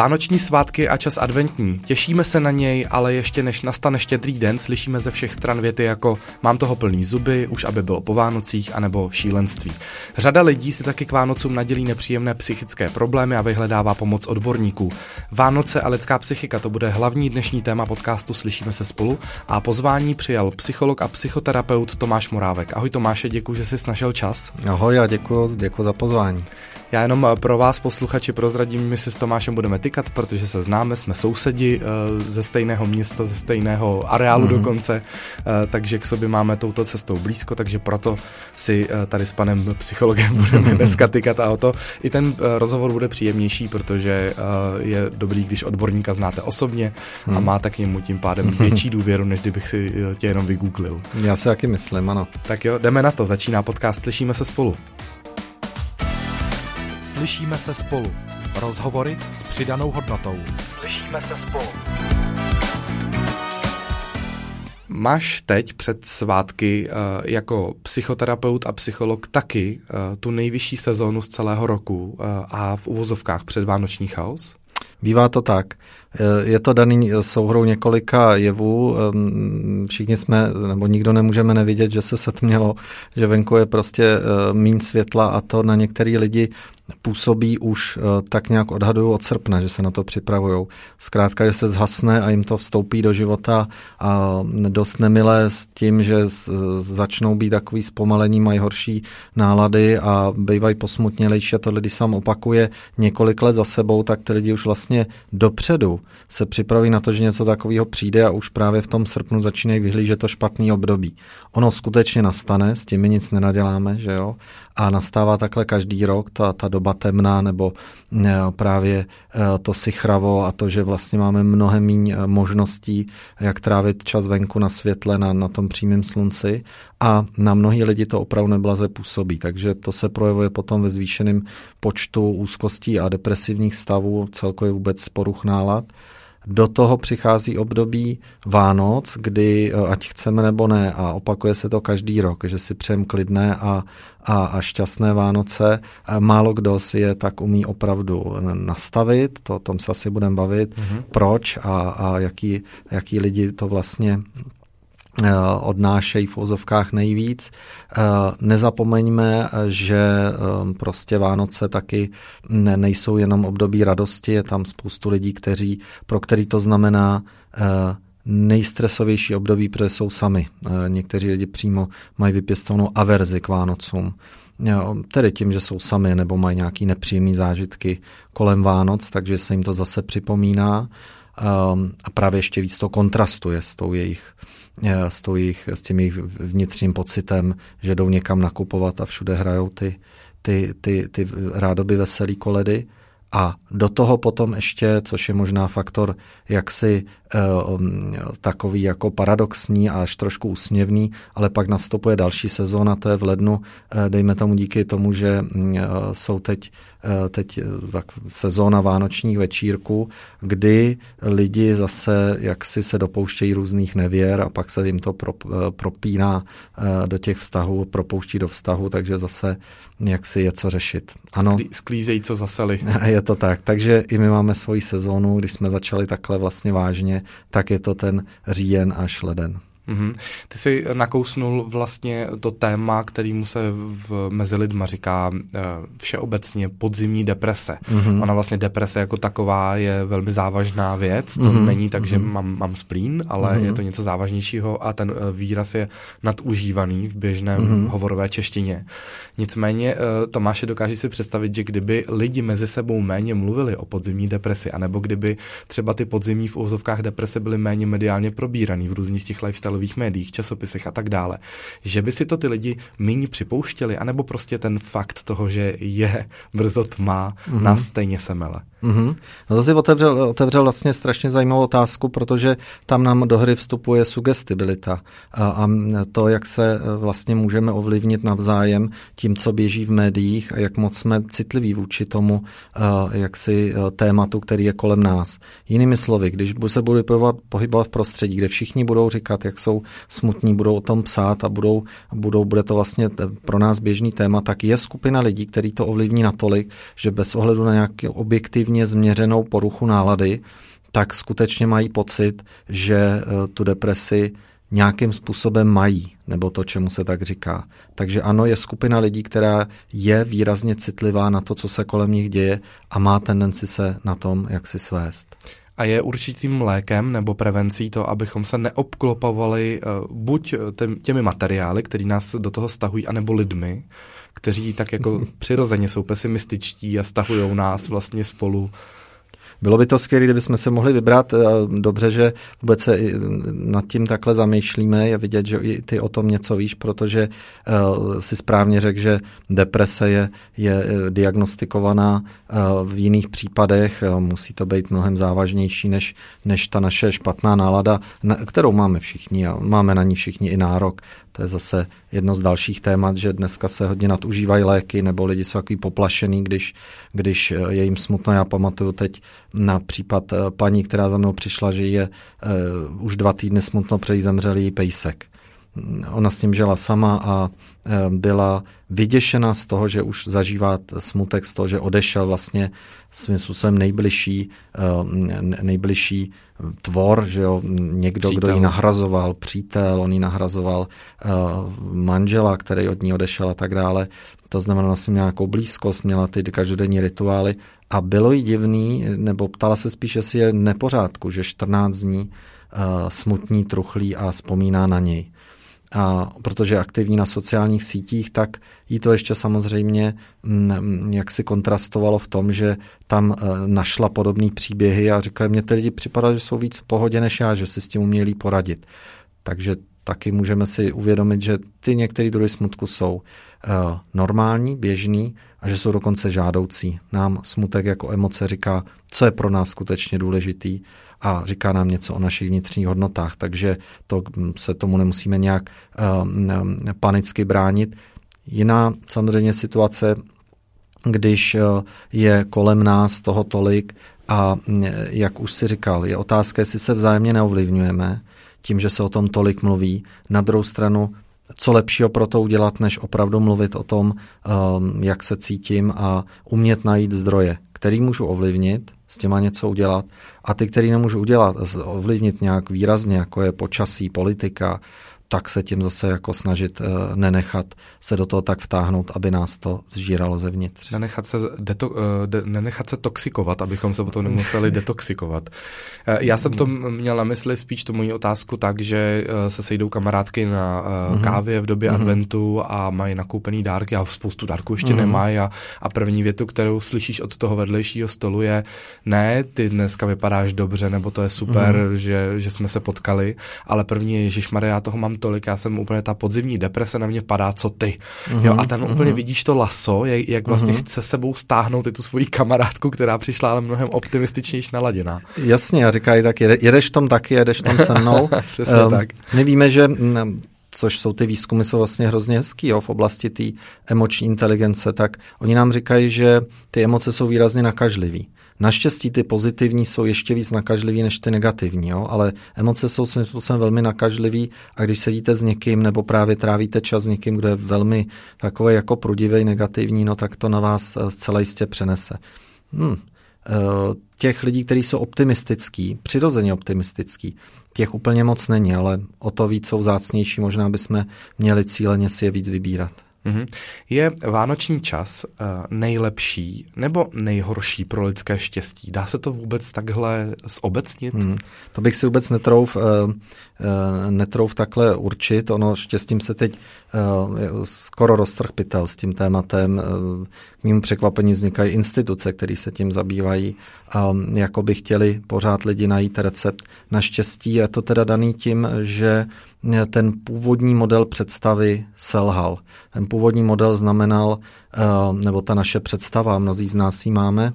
Vánoční svátky a čas adventní. Těšíme se na něj, ale ještě než nastane štědrý den, slyšíme ze všech stran věty jako mám toho plný zuby, už aby bylo po Vánocích, anebo šílenství. Řada lidí si taky k Vánocům nadělí nepříjemné psychické problémy a vyhledává pomoc odborníků. Vánoce a lidská psychika to bude hlavní dnešní téma podcastu Slyšíme se spolu a pozvání přijal psycholog a psychoterapeut Tomáš Morávek. Ahoj Tomáše, děkuji, že jsi našel čas. Ahoj a děkuji, děkuji za pozvání. Já jenom eh, pro vás, posluchači, prozradím, my si s Tomášem budeme tykat, protože se známe, jsme sousedi eh, ze stejného města, ze stejného areálu mm-hmm. dokonce, eh, takže k sobě máme touto cestou blízko, takže proto si tady s panem psychologem budeme dneska tykat a o to i ten rozhovor bude příjemnější, protože je dobrý, když odborníka znáte osobně a mhm. máte k němu tím pádem větší důvěru, než kdybych si tě jenom vygooglil. Já si taky myslím, ano. Tak jo, jdeme na to, začíná podcast, slyšíme se spolu. Slyšíme se spolu. Rozhovory s přidanou hodnotou. Slyšíme se spolu. Máš teď před svátky uh, jako psychoterapeut a psycholog taky uh, tu nejvyšší sezónu z celého roku uh, a v uvozovkách předvánoční chaos? Bývá to tak. Je to daný souhrou několika jevů. Všichni jsme, nebo nikdo nemůžeme nevidět, že se setmělo, že venku je prostě mín světla a to na některý lidi působí už eh, tak nějak odhadují od srpna, že se na to připravují. Zkrátka, že se zhasne a jim to vstoupí do života a dost nemilé s tím, že začnou být takový zpomalení, mají horší nálady a bývají posmutnělejší a tohle, když se opakuje několik let za sebou, tak ty lidi už vlastně dopředu se připraví na to, že něco takového přijde a už právě v tom srpnu začínají vyhlížet to špatný období. Ono skutečně nastane, s tím my nic nenaděláme, že jo, a nastává takhle každý rok ta, ta doba temná nebo ne, právě eh, to sichravo a to, že vlastně máme mnohem méně eh, možností, jak trávit čas venku na světle, na, na tom přímém slunci a na mnohý lidi to opravdu neblaze působí, takže to se projevuje potom ve zvýšeném počtu úzkostí a depresivních stavů, celkově vůbec poruch nálad. Do toho přichází období Vánoc, kdy eh, ať chceme nebo ne, a opakuje se to každý rok, že si přejem klidné a, a, a šťastné Vánoce. Málo kdo si je tak umí opravdu nastavit, to o tom se asi budeme bavit, mm-hmm. proč a, a jaký, jaký lidi to vlastně Eh, odnášejí v ozovkách nejvíc. Eh, nezapomeňme, že eh, prostě Vánoce taky nejsou jenom období radosti, je tam spoustu lidí, kteří, pro který to znamená nejstresovější období, protože jsou sami. Někteří lidi přímo mají vypěstovanou averzi k Vánocům. Tedy tím, že jsou sami nebo mají nějaký nepříjemný zážitky kolem Vánoc, takže se jim to zase připomíná a právě ještě víc to kontrastuje s tou jejich Eh, s, jejich, s tím jejich vnitřním pocitem, že jdou někam nakupovat a všude hrajou ty, ty, ty, ty rádoby veselý koledy. A do toho potom ještě, což je možná faktor jaksi takový jako paradoxní a až trošku úsměvný, ale pak nastupuje další sezóna, to je v lednu, eh, dejme tomu díky tomu, že uh, jsou teď Eh, teď eh, tak sezóna vánočních večírků, kdy lidi zase jaksi se dopouštějí různých nevěr a pak se jim to eh, propíná do těch vztahů, propouští do vztahu, takže zase jaksi je co řešit. Ano. Sklízejí, co zaseli. Je to tak. Takže i my máme svoji sezónu, když jsme začali takhle vlastně vážně, tak je to ten říjen až leden. Mm-hmm. Ty jsi nakousnul vlastně to téma, kterýmu se v, mezi lidma říká uh, všeobecně podzimní deprese. Mm-hmm. Ona vlastně deprese jako taková je velmi závažná věc. To mm-hmm. není tak, že mm-hmm. mám, mám splín, ale mm-hmm. je to něco závažnějšího a ten uh, výraz je nadužívaný v běžném mm-hmm. hovorové češtině. Nicméně uh, Tomáše dokáže si představit, že kdyby lidi mezi sebou méně mluvili o podzimní depresi, anebo kdyby třeba ty podzimní v úzovkách deprese byly méně mediálně probíraný v různých těch lifestyle sociálových médiích, časopisech a tak dále, že by si to ty lidi méně připouštěli, anebo prostě ten fakt toho, že je brzo tma, mm-hmm. nás stejně semele. Mm-hmm. No to si otevřel, otevřel vlastně strašně zajímavou otázku, protože tam nám do hry vstupuje sugestibilita a, a to, jak se e, vlastně můžeme ovlivnit navzájem tím, co běží v médiích a jak moc jsme citliví vůči tomu e, jak si e, tématu, který je kolem nás. Jinými slovy, když se budu pohybovat, pohybovat v prostředí, kde všichni budou říkat, jak jsou jsou smutní, budou o tom psát a budou, budou, bude to vlastně pro nás běžný téma, tak je skupina lidí, který to ovlivní natolik, že bez ohledu na nějaký objektivně změřenou poruchu nálady, tak skutečně mají pocit, že eh, tu depresi nějakým způsobem mají, nebo to, čemu se tak říká. Takže ano, je skupina lidí, která je výrazně citlivá na to, co se kolem nich děje a má tendenci se na tom, jak si svést. A je určitým lékem nebo prevencí to, abychom se neobklopovali uh, buď těmi materiály, které nás do toho stahují, anebo lidmi, kteří tak jako přirozeně jsou pesimističtí a stahují nás vlastně spolu bylo by to skvělé, kdybychom se mohli vybrat. Eh, dobře, že vůbec se nad tím takhle zamýšlíme, je vidět, že i ty o tom něco víš, protože uh, si správně řekl, že deprese je, je eh, diagnostikovaná v jiných případech, musí to být mnohem závažnější než, než ta naše špatná nálada, kterou máme všichni a máme na ní všichni i nárok. To je zase jedno z dalších témat, že dneska se hodně nadužívají léky, nebo lidi jsou takový poplašený, když, když je jim smutno. Já pamatuju teď na případ eh, paní, která za mnou přišla, že je uh, už dva týdny smutno, přeji zemřel její pejsek. Ona s ním žila sama a uh, byla vyděšena z toho, že už zažívá smutek z toho, že odešel vlastně svým způsobem nejbližší, uh, nejbližší tvor, že jo, někdo, přítel. kdo ji nahrazoval, přítel, on ji nahrazoval manžela, který od ní odešel a tak dále. To znamená, vlastně nějakou blízkost, měla ty každodenní rituály a bylo jí divný, nebo ptala se spíš, jestli je nepořádku, že 14 dní smutní, truchlí a vzpomíná na něj. A protože je aktivní na sociálních sítích, tak jí to ještě samozřejmě m, mm, jak si kontrastovalo v tom, že tam uh, našla podobné příběhy a říkala, mě ty lidi připadají, že jsou víc v pohodě než já, že si s tím uměli poradit. Takže taky můžeme si uvědomit, že ty některé druhy smutku jsou uh, normální, běžný a že jsou dokonce žádoucí. Nám smutek jako emoce říká, co je pro nás skutečně důležitý a říká nám něco o našich vnitřních hodnotách, takže to hm, se tomu nemusíme nějak uh, panicky bránit. Jiná samozřejmě situace, když uh, je kolem nás toho tolik a hm, jak už si říkal, je otázka, jestli se vzájemně neovlivňujeme, tím, že se o tom tolik mluví. Na druhou stranu, co lepšího pro to udělat, než opravdu mluvit o tom, um, jak se cítím a umět najít zdroje, který můžu ovlivnit, s těma něco udělat. A ty, který nemůžu udělat, ovlivnit nějak výrazně, jako je počasí, politika, tak se tím zase jako snažit uh, nenechat se do toho tak vtáhnout, aby nás to zžíralo zevnitř. Nenechat se, deto, uh, de, nenechat se toxikovat, abychom se potom nemuseli detoxikovat. Uh, já jsem to měl na mysli spíš tu moji otázku tak, že uh, se sejdou kamarádky na uh, mm-hmm. kávě v době mm-hmm. adventu a mají nakoupený dárky a spoustu dárků ještě mm-hmm. nemají a, a první větu, kterou slyšíš od toho vedlejšího stolu je ne, ty dneska vypadáš dobře, nebo to je super, mm-hmm. že, že jsme se potkali, ale první je Maria, toho mám tolik, já jsem úplně ta podzimní deprese na mě padá, co ty. Mm-hmm, jo, a ten mm-hmm. úplně vidíš to laso, jak, jak vlastně mm-hmm. chce sebou stáhnout i tu svoji kamarádku, která přišla ale mnohem optimističnější naladěná. Jasně, a říkají tak, jedeš tom taky, jedeš tam se mnou. Přesně um, tak. My víme, že což jsou ty výzkumy, jsou vlastně hrozně hezký jo, v oblasti té emoční inteligence, tak oni nám říkají, že ty emoce jsou výrazně nakažlivý. Naštěstí ty pozitivní jsou ještě víc nakažlivý než ty negativní, jo? ale emoce jsou svým způsobem velmi nakažlivý a když sedíte s někým nebo právě trávíte čas s někým, kdo je velmi takový jako prudivý, negativní, no tak to na vás eh, zcela jistě přenese. Hmm. Těch lidí, kteří jsou optimistický, přirozeně optimistický, těch úplně moc není, ale o to víc jsou zácnější, možná bychom měli cíleně si je víc vybírat. Mm-hmm. Je vánoční čas uh, nejlepší nebo nejhorší pro lidské štěstí? Dá se to vůbec takhle zobecnit? Mm. To bych si vůbec netrouf, uh, uh, netrouf takhle určit. Ono štěstím se teď skoro roztrh pytel s tím tématem. K mému překvapení vznikají instituce, které se tím zabývají jako by chtěli pořád lidi najít recept. Naštěstí je to teda daný tím, že ten původní model představy selhal. Ten původní model znamenal, eh, nebo ta naše představa, mnozí z nás ji máme,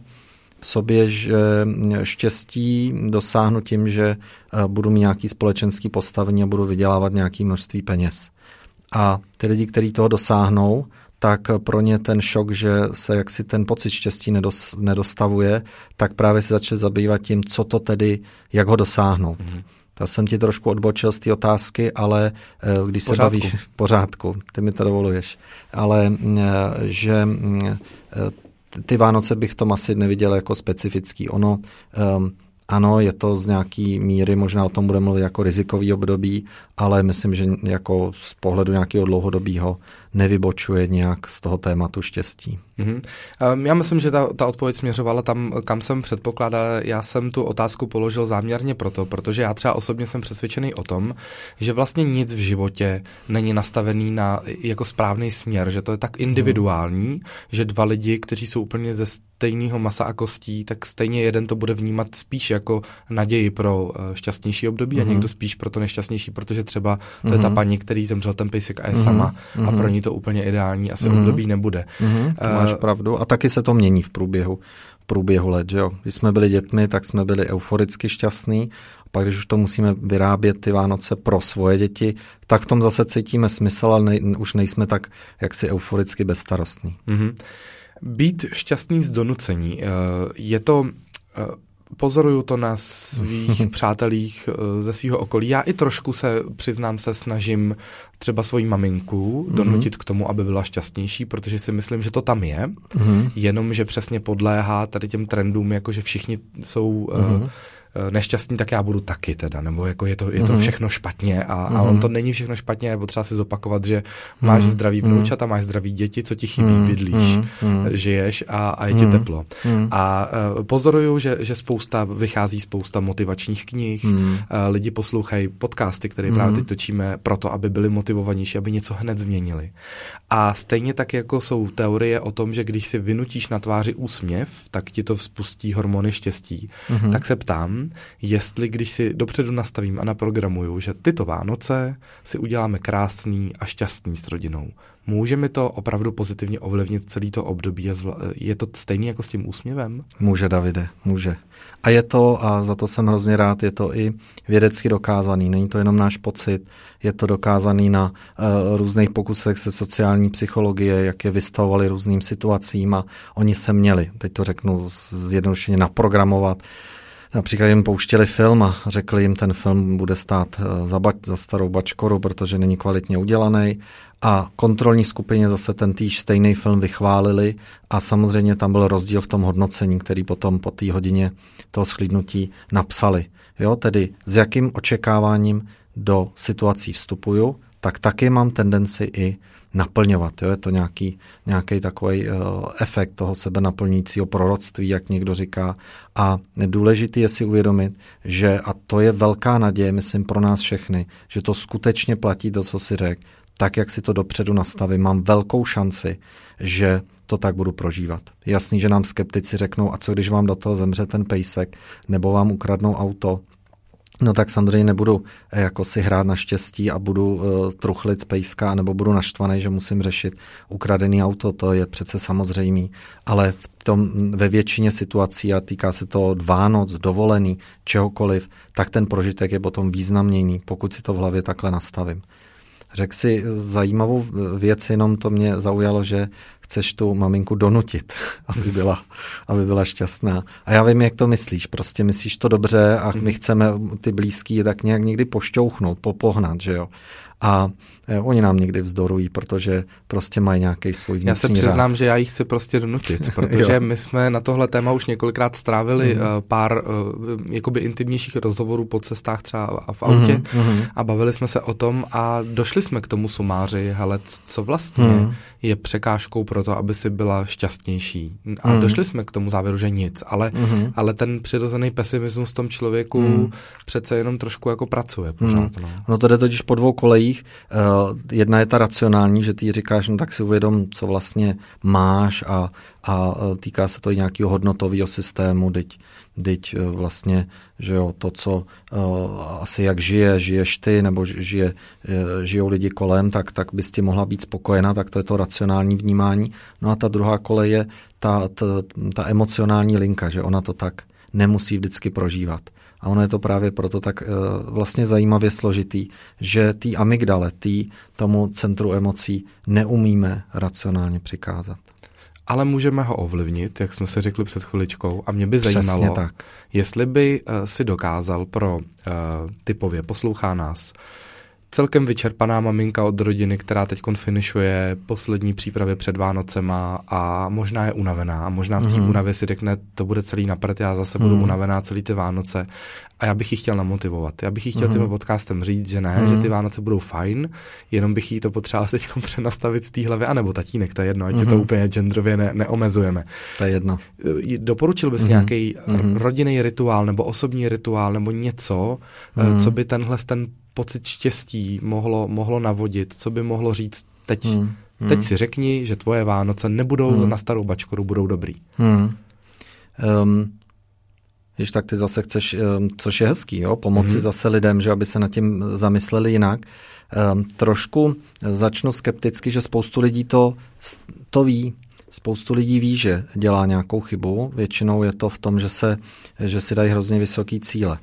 v sobě, že štěstí dosáhnu tím, že eh, budu mít nějaký společenský postavení a budu vydělávat nějaké množství peněz. A ty lidi, kteří toho dosáhnou, tak pro ně ten šok, že se jaksi ten pocit štěstí nedostavuje, tak právě se začali zabývat tím, co to tedy, jak ho dosáhnout. Mm-hmm. Ta jsem ti trošku odbočil z té otázky, ale eh, když pořádku. se bavíš v pořádku, ty mi to dovoluješ, ale eh, že ty Vánoce bych v tom asi neviděl jako specifický. Ono, um, ano, je to z nějaký míry, možná o tom budeme mluvit jako rizikový období, ale myslím, že jako z pohledu nějakého dlouhodobého nevybočuje nějak z toho tématu štěstí. Mm-hmm. Já myslím, že ta, ta odpověď směřovala tam, kam jsem předpokládal. Já jsem tu otázku položil záměrně proto, protože já třeba osobně jsem přesvědčený o tom, že vlastně nic v životě není nastavený na jako správný směr, že to je tak individuální, mm. že dva lidi, kteří jsou úplně ze stejného masa a kostí, tak stejně jeden to bude vnímat spíš jako naději pro eh, šťastnější období mm. a mhm. někdo spíš pro to nešťastnější, protože třeba to mm. je ta mhm. paní, který zemřel ten pejsek a je mm. sama a pro ní to úplně ideální asi mm. období nebude. Mm. Uh, máš pravdu. A taky se to mění v průběhu, v průběhu let. Že jo? Když jsme byli dětmi, tak jsme byli euforicky šťastní. A pak, když už to musíme vyrábět ty Vánoce pro svoje děti, tak v tom zase cítíme smysl, ale ne, už nejsme tak jaksi euforicky bezstarostní. Mm-hmm. Být šťastný z donucení, eh, je to eh, pozoruju to na svých přátelích eh, ze svého okolí. Já i trošku se, přiznám se, snažím třeba svoji maminku mm-hmm. donutit k tomu, aby byla šťastnější, protože si myslím, že to tam je, mm-hmm. jenom že přesně podléhá tady těm trendům, jako že všichni jsou mm-hmm. uh, nešťastný, tak já budu taky teda, nebo jako je to, je to mm-hmm. všechno špatně a, mm-hmm. a on to není všechno špatně, je potřeba si zopakovat, že máš mm-hmm. zdravý mhm. vnoučata, máš zdravý děti, co ti chybí, mm-hmm. bydlíš, mm-hmm. žiješ a, a je ti mm-hmm. teplo. Mm-hmm. A uh, pozoruju, že, že spousta, vychází spousta motivačních knih, mm-hmm. uh, lidi poslouchají podcasty, které mm-hmm. právě teď točíme proto, aby byli motivovanější, aby něco hned změnili. A stejně tak jako jsou teorie o tom, že když si vynutíš na tváři úsměv, tak ti to vzpustí hormony štěstí, mm-hmm. tak se ptám, jestli když si dopředu nastavím a naprogramuju, že tyto Vánoce si uděláme krásný a šťastný s rodinou, může mi to opravdu pozitivně ovlivnit celý to období? Je to stejný jako s tím úsměvem? Může, Davide, může. A je to, a za to jsem hrozně rád, je to i vědecky dokázaný. Není to jenom náš pocit, je to dokázaný na uh, různých pokusech se sociální psychologie, jak je vystavovali různým situacím a oni se měli, teď to řeknu zjednodušeně, naprogramovat Například jim pouštěli film a řekli jim, ten film bude stát eh, za, bač, za starou bačkoru, protože není kvalitně udělaný. A kontrolní skupině zase ten týž stejný film vychválili a samozřejmě tam byl rozdíl v tom hodnocení, který potom po té hodině toho schlídnutí napsali. Jo, tedy s jakým očekáváním do situací vstupuju, tak taky mám tendenci i naplňovat. Jo? Je to nějaký, nějaký takový uh, efekt toho sebe naplňujícího proroctví, jak někdo říká. A důležité je si uvědomit, že, a to je velká naděje, myslím, pro nás všechny, že to skutečně platí to, co si řekl, tak, jak si to dopředu nastavím, mám velkou šanci, že to tak budu prožívat. Jasný, že nám skeptici řeknou, a co když vám do toho zemře ten pejsek, nebo vám ukradnou auto, No tak samozřejmě nebudu eh, jako si hrát na štěstí a budu uh, truchlit z pejska, nebo budu naštvaný, že musím řešit ukradený auto, to je přece samozřejmý. Ale v tom, ve většině situací, a týká se to Vánoc, dovolený, čehokoliv, tak ten prožitek je potom významnější, pokud si to v hlavě takhle nastavím. Řekl si zajímavou věc, jenom to mě zaujalo, že chceš tu maminku donutit, aby byla, aby byla šťastná. A já vím, jak to myslíš. Prostě myslíš to dobře a my mhm. chceme ty blízký tak nějak někdy pošťouchnout, popohnat, že jo. A eh, oni nám někdy vzdorují, protože prostě mají nějaký svůj vnitřní Já se přiznám, řád. že já jich chci prostě donutit, protože my jsme na tohle téma už několikrát strávili mm. pár uh, jakoby intimnějších rozhovorů po cestách třeba v autě mm. a bavili jsme se o tom a došli jsme k tomu sumáři, hele, co vlastně mm. je překážkou pro to, aby si byla šťastnější. A mm. došli jsme k tomu závěru, že nic, ale, mm. ale ten přirozený pesimismus v tom člověku mm. přece jenom trošku jako pracuje pořád. Mm. No. no to jde totiž po dvou kolejích. Uh, jedna je ta racionální, že ty říkáš, no tak si uvědom, co vlastně máš a, a eh, týká se to i nějakého hodnotového systému, teď, teď eh, vlastně, že jo, to, co asi jak žije, žiješ ty, nebo žije, žijou lidi kolem, tak, tak bys ti mohla být spokojená, tak to je to racionální vnímání. No a ta druhá kolej je ta, ta, ta emocionální linka, že ona to tak nemusí vždycky prožívat. A ono je to právě proto tak uh, vlastně zajímavě složitý, že tý amygdale, tý tomu centru emocí neumíme racionálně přikázat. ale můžeme ho ovlivnit, jak jsme si řekli před chviličkou. A mě by Přesně zajímalo, tak. jestli by uh, si dokázal pro uh, typově, poslouchá nás, celkem vyčerpaná maminka od rodiny, která teď finišuje poslední přípravy před Vánocema a možná je unavená a možná v té mm. únavě si řekne, to bude celý napřed, já zase budu mm. unavená celý ty Vánoce a já bych ji chtěl namotivovat. Já bych jí chtěl mm. tím podcastem říct, že ne, mm. že ty Vánoce budou fajn, jenom bych jí to potřeboval teď přenastavit z té hlavy, anebo tatínek, to je jedno, ať mm. to úplně genderově ne, neomezujeme. To je jedno. Doporučil bys mm. nějaký mm. rodinný rituál nebo osobní rituál nebo něco, mm. co by tenhle ten pocit štěstí mohlo, mohlo navodit, co by mohlo říct, teď, hmm. Hmm. teď si řekni, že tvoje Vánoce nebudou hmm. na starou bačkoru, budou dobrý. Hmm. Um, když tak ty zase chceš, um, což je hezký, jo, pomoci hmm. zase lidem, že aby se nad tím zamysleli jinak. Um, trošku začnu skepticky, že spoustu lidí to, to ví, Spoustu lidí ví, že dělá nějakou chybu. Většinou je to v tom, že, se, že si dají hrozně vysoký cíle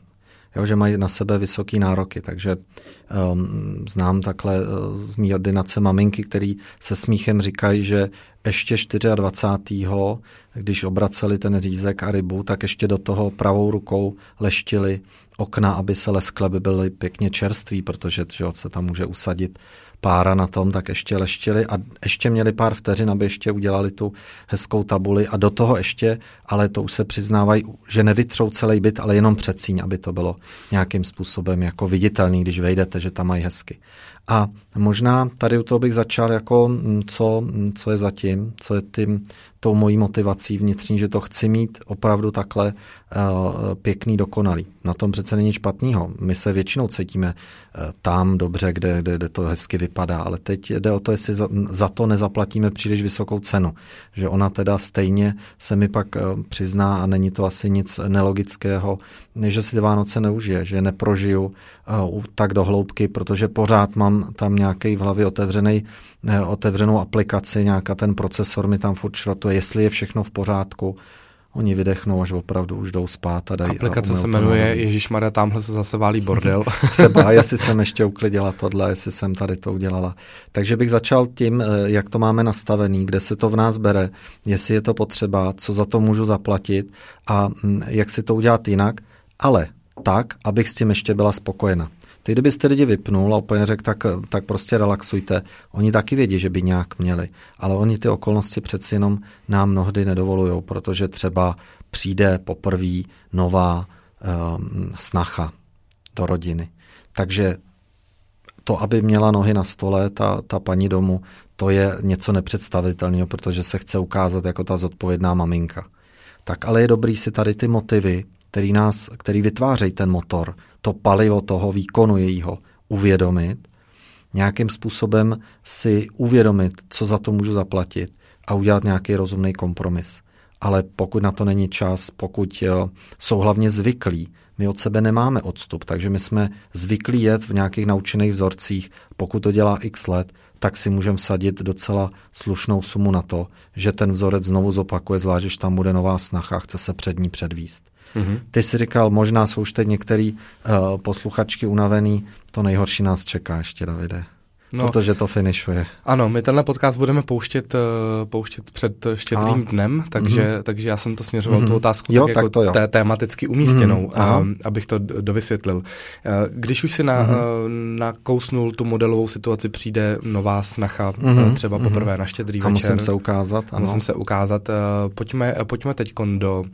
jo, že mají na sebe vysoké nároky. Takže um, znám takhle uh, z mý ordinace maminky, který se smíchem říkají, že ještě 24. když obraceli ten řízek a rybu, tak ještě do toho pravou rukou leštili okna, aby se leskle by byly pěkně čerství, protože že, se tam může usadit pára na tom, tak ještě leštili a ještě měli pár vteřin, aby ještě udělali tu hezkou tabuli a do toho ještě, ale to už se přiznávají, že nevytřou celý byt, ale jenom předsíň, aby to bylo nějakým způsobem jako viditelný, když vejdete, že tam mají hezky. A možná tady u toho bych začal jako, mm, co, mm, co je zatím, co je tím, tou mojí motivací vnitřní, že to chci mít opravdu takhle uh, pěkný, dokonalý. Na tom přece není špatného. My se většinou cítíme uh, tam dobře, kde, kde, kde to hezky vypadá, ale teď jde o to, jestli za, za to nezaplatíme příliš vysokou cenu. Že ona teda stejně se mi pak uh, přizná a není to asi nic nelogického, že si Vánoce neužije, že neprožiju uh, tak do hloubky, protože pořád mám tam nějaký v hlavě otevřený, uh, otevřenou aplikaci, nějaká ten procesor mi tam furt šrotuje, jestli je všechno v pořádku. Oni vydechnou, až opravdu už jdou spát a dají. Aplikace a se jmenuje Ježíš Maria, tamhle se zase válí bordel. Třeba, jestli jsem ještě uklidila tohle, jestli jsem tady to udělala. Takže bych začal tím, eh, jak to máme nastavený, kde se to v nás bere, jestli je to potřeba, co za to můžu zaplatit a hm, jak si to udělat jinak ale tak, abych s tím ještě byla spokojena. Ty, kdybyste lidi vypnul a úplně řekl, tak, tak prostě relaxujte. Oni taky vědí, že by nějak měli, ale oni ty okolnosti přeci jenom nám mnohdy nedovolují, protože třeba přijde poprvé nová um, snacha do rodiny. Takže to, aby měla nohy na stole, ta, ta paní domu, to je něco nepředstavitelného, protože se chce ukázat jako ta zodpovědná maminka. Tak ale je dobrý si tady ty motivy který, nás, který vytvářejí ten motor, to palivo toho výkonu jejího, uvědomit, nějakým způsobem si uvědomit, co za to můžu zaplatit a udělat nějaký rozumný kompromis. Ale pokud na to není čas, pokud jsou hlavně zvyklí, my od sebe nemáme odstup, takže my jsme zvyklí jet v nějakých naučených vzorcích. Pokud to dělá x let, tak si můžeme vsadit docela slušnou sumu na to, že ten vzorec znovu zopakuje, zvlášť, když tam bude nová snaha, chce se před ní předvíst. Mm-hmm. Ty jsi říkal, možná jsou už teď některý uh, posluchačky unavený, to nejhorší nás čeká ještě, Davide. No, protože to finišuje. Ano, my tenhle podcast budeme pouštět, uh, pouštět před štědrým a. dnem, takže, mm-hmm. takže já jsem to směřoval mm-hmm. tu otázku jo, tak, tak jako to jo. té tematicky umístěnou, mm-hmm. uh, abych to dovysvětlil. Uh, když už si na, mm-hmm. nakousnul tu modelovou situaci, přijde nová snacha, mm-hmm. třeba poprvé mm-hmm. na štědrý a večer. musím se ukázat. Ano. Musím se ukázat. Pojďme, pojďme teď do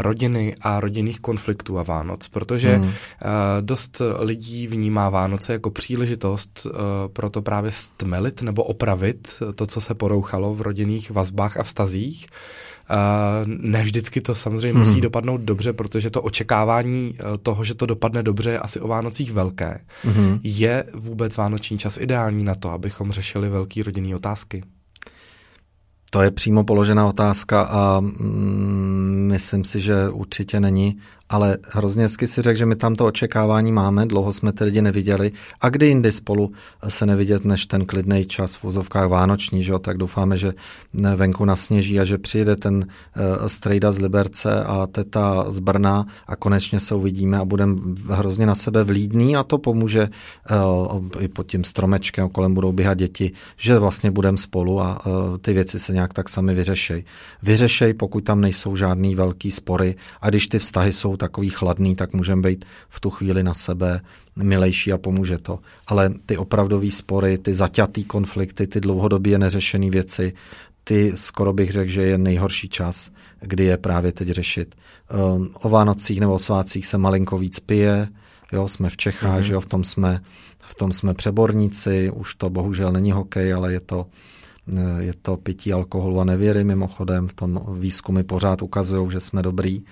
rodiny a rodinných konfliktů a Vánoc, protože mm. dost lidí vnímá Vánoce jako příležitost proto právě stmelit nebo opravit to, co se porouchalo v rodinných vazbách a vztazích. ne vždycky to samozřejmě hmm. musí dopadnout dobře, protože to očekávání e, toho, že to dopadne dobře, je asi o Vánocích velké. Hmm. Je vůbec vánoční čas ideální na to, abychom řešili velké rodinné otázky? To je přímo položená otázka a mm, myslím si, že určitě není. Ale hrozně hezky si řekl, že my tam to očekávání máme, dlouho jsme ty lidi neviděli a kdy jindy spolu se nevidět než ten klidný čas v vozovkách vánoční, že jo? tak doufáme, že venku nasněží a že přijede ten uh, strejda z Liberce a teta z Brna a konečně se uvidíme a budeme hrozně na sebe vlídný a to pomůže uh, i pod tím stromečkem, kolem budou běhat děti, že vlastně budeme spolu a uh, ty věci se nějak tak sami vyřešej. Vyřešej, pokud tam nejsou žádný velký spory a když ty vztahy jsou takový chladný, tak můžeme být v tu chvíli na sebe milejší a pomůže to. Ale ty opravdový spory, ty zaťatý konflikty, ty dlouhodobě neřešené věci, ty skoro bych řekl, že je nejhorší čas, kdy je právě teď řešit. Um, o Vánocích nebo o svácích se malinko víc pije, jo, jsme v Čechách, mm-hmm. že jo, v tom jsme, v tom jsme přeborníci, už to bohužel není hokej, ale je to, eh, je to pití alkoholu a nevěry mimochodem, v tom výzkumy pořád ukazují, že jsme dobrý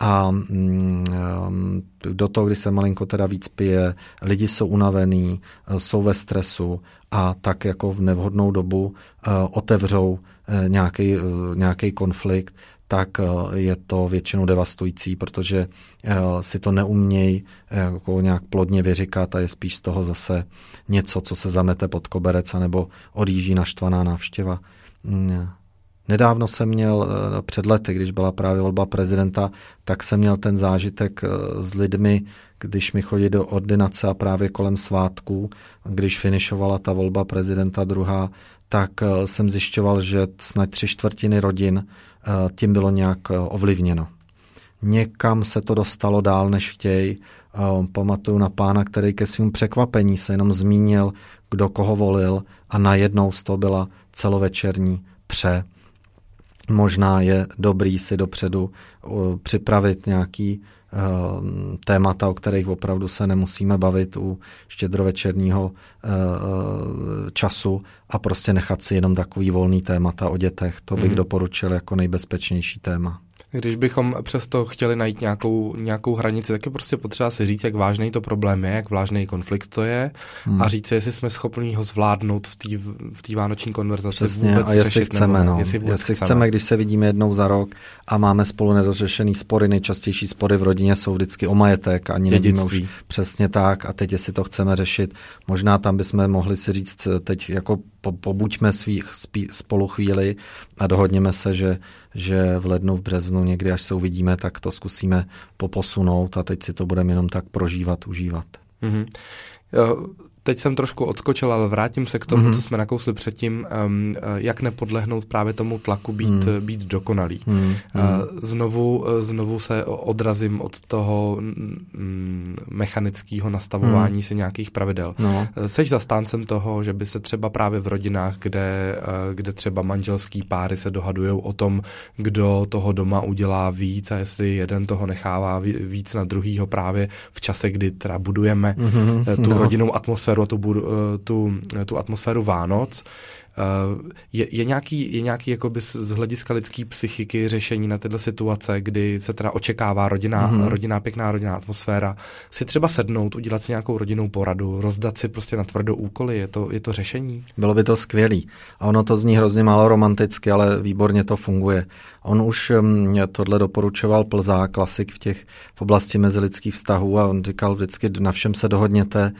a mm, do toho, když se malinko teda víc pije, lidi jsou unavený, jsou ve stresu a tak jako v nevhodnou dobu eh, otevřou nějaký eh, konflikt, tak eh, je to většinou devastující, protože si to neumějí jako nějak plodně vyříkat a je spíš z toho zase něco, co se zamete pod koberec nebo odjíždí naštvaná návštěva. Nedávno jsem měl eh, před lety, když byla právě volba prezidenta, tak jsem měl ten zážitek eh, s lidmi, když mi chodí do ordinace a právě kolem svátků, když finišovala ta volba prezidenta druhá, tak eh, jsem zjišťoval, že snad tři čtvrtiny rodin tím bylo nějak ovlivněno. Někam se to dostalo dál, než chtějí. Pamatuju na pána, který ke svým překvapení se jenom zmínil, kdo koho volil a najednou z toho byla celovečerní pře možná je dobrý si dopředu připravit nějaký uh, témata, o kterých opravdu se nemusíme bavit u štědrovečerního uh, času a prostě nechat si jenom takový volný témata o dětech. To bych mm. doporučil jako nejbezpečnější téma. Když bychom přesto chtěli najít nějakou, nějakou hranici, tak je prostě potřeba si říct, jak vážný to problém je, jak vážný konflikt to je hmm. a říct, jestli jsme schopni ho zvládnout v té v vánoční konverzaci. Přesně, vůbec a jestli chceme, nebo, no. jestli, jestli chceme. chceme, když se vidíme jednou za rok a máme spolu nedořešený spory, nejčastější spory v rodině jsou vždycky o majetek, ani nevíme už přesně tak a teď, jestli to chceme řešit, možná tam bychom mohli si říct teď jako po, pobuďme svých spolu chvíli a dohodněme se, že, že v lednu, v březnu někdy, až se uvidíme, tak to zkusíme poposunout a teď si to budeme jenom tak prožívat, užívat. Mm-hmm teď jsem trošku odskočil, ale vrátím se k tomu, mm-hmm. co jsme nakousli předtím, um, jak nepodlehnout právě tomu tlaku být, mm. být dokonalý. Mm. Uh, znovu, znovu se odrazím od toho mm, mechanického nastavování mm. si nějakých pravidel. No. Seš zastáncem toho, že by se třeba právě v rodinách, kde, kde třeba manželský páry se dohadují o tom, kdo toho doma udělá víc a jestli jeden toho nechává víc na druhýho právě v čase, kdy teda budujeme mm-hmm. tu no. rodinnou atmosféru atmosféru a tu, eh, tu, tu atmosféru Vánoc. Eh, je, je nějaký, je nějaký jakoby z hlediska lidské psychiky řešení na tyhle situace, kdy se teda očekává rodina, mm-hmm. rodina pěkná rodinná atmosféra, si třeba sednout, udělat si nějakou rodinnou poradu, rozdat si prostě na tvrdo úkoly, je to, je to řešení? Bylo by to skvělý. A ono to zní hrozně málo romanticky, ale výborně to funguje. On už tohle doporučoval Plzá, klasik v těch v oblasti mezilidských vztahů a on říkal vždycky na všem se dohodněte,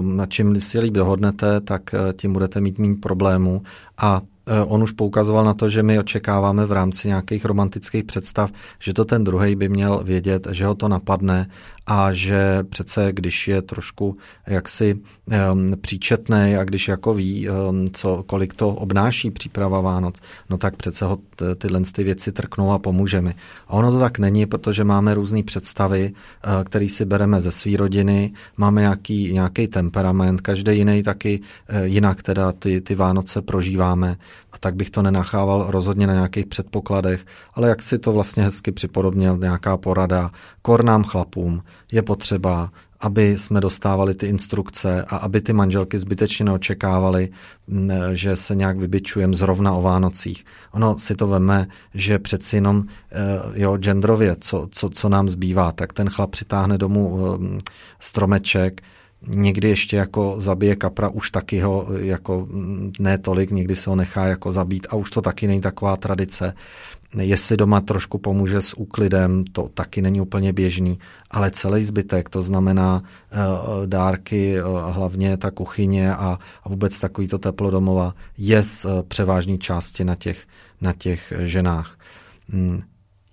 na čím si líp dohodnete, tak eh, tím budete mít méně problémů a Eh, on už poukazoval na to, že my očekáváme v rámci nějakých romantických představ, že to ten druhý by měl vědět, že ho to napadne a že přece, když je trošku jaksi um, příčetný a když jako ví, um, co, kolik to obnáší příprava Vánoc, no tak přece ho t- tyhle ty věci trknou a pomůže mi. A ono to tak není, protože máme různé představy, uh, které si bereme ze své rodiny, máme nějaký, nějaký temperament, každý jiný taky uh, jinak teda ty, ty Vánoce prožíváme a tak bych to nenachával rozhodně na nějakých předpokladech, ale jak si to vlastně hezky připodobnil, nějaká porada, kornám chlapům je potřeba, aby jsme dostávali ty instrukce a aby ty manželky zbytečně neočekávali, že se nějak vybičujeme zrovna o Vánocích. Ono si to veme, že přeci jenom eh, jo, genderově, co, co, co nám zbývá, tak ten chlap přitáhne domů stromeček, někdy ještě jako zabije kapra, už taky ho jako ne tolik, někdy se ho nechá jako zabít a už to taky není taková tradice. Jestli doma trošku pomůže s úklidem, to taky není úplně běžný, ale celý zbytek, to znamená uh, dárky, uh, hlavně ta kuchyně a, vůbec takovýto teplo domova, je z uh, převážné části na těch, na těch ženách.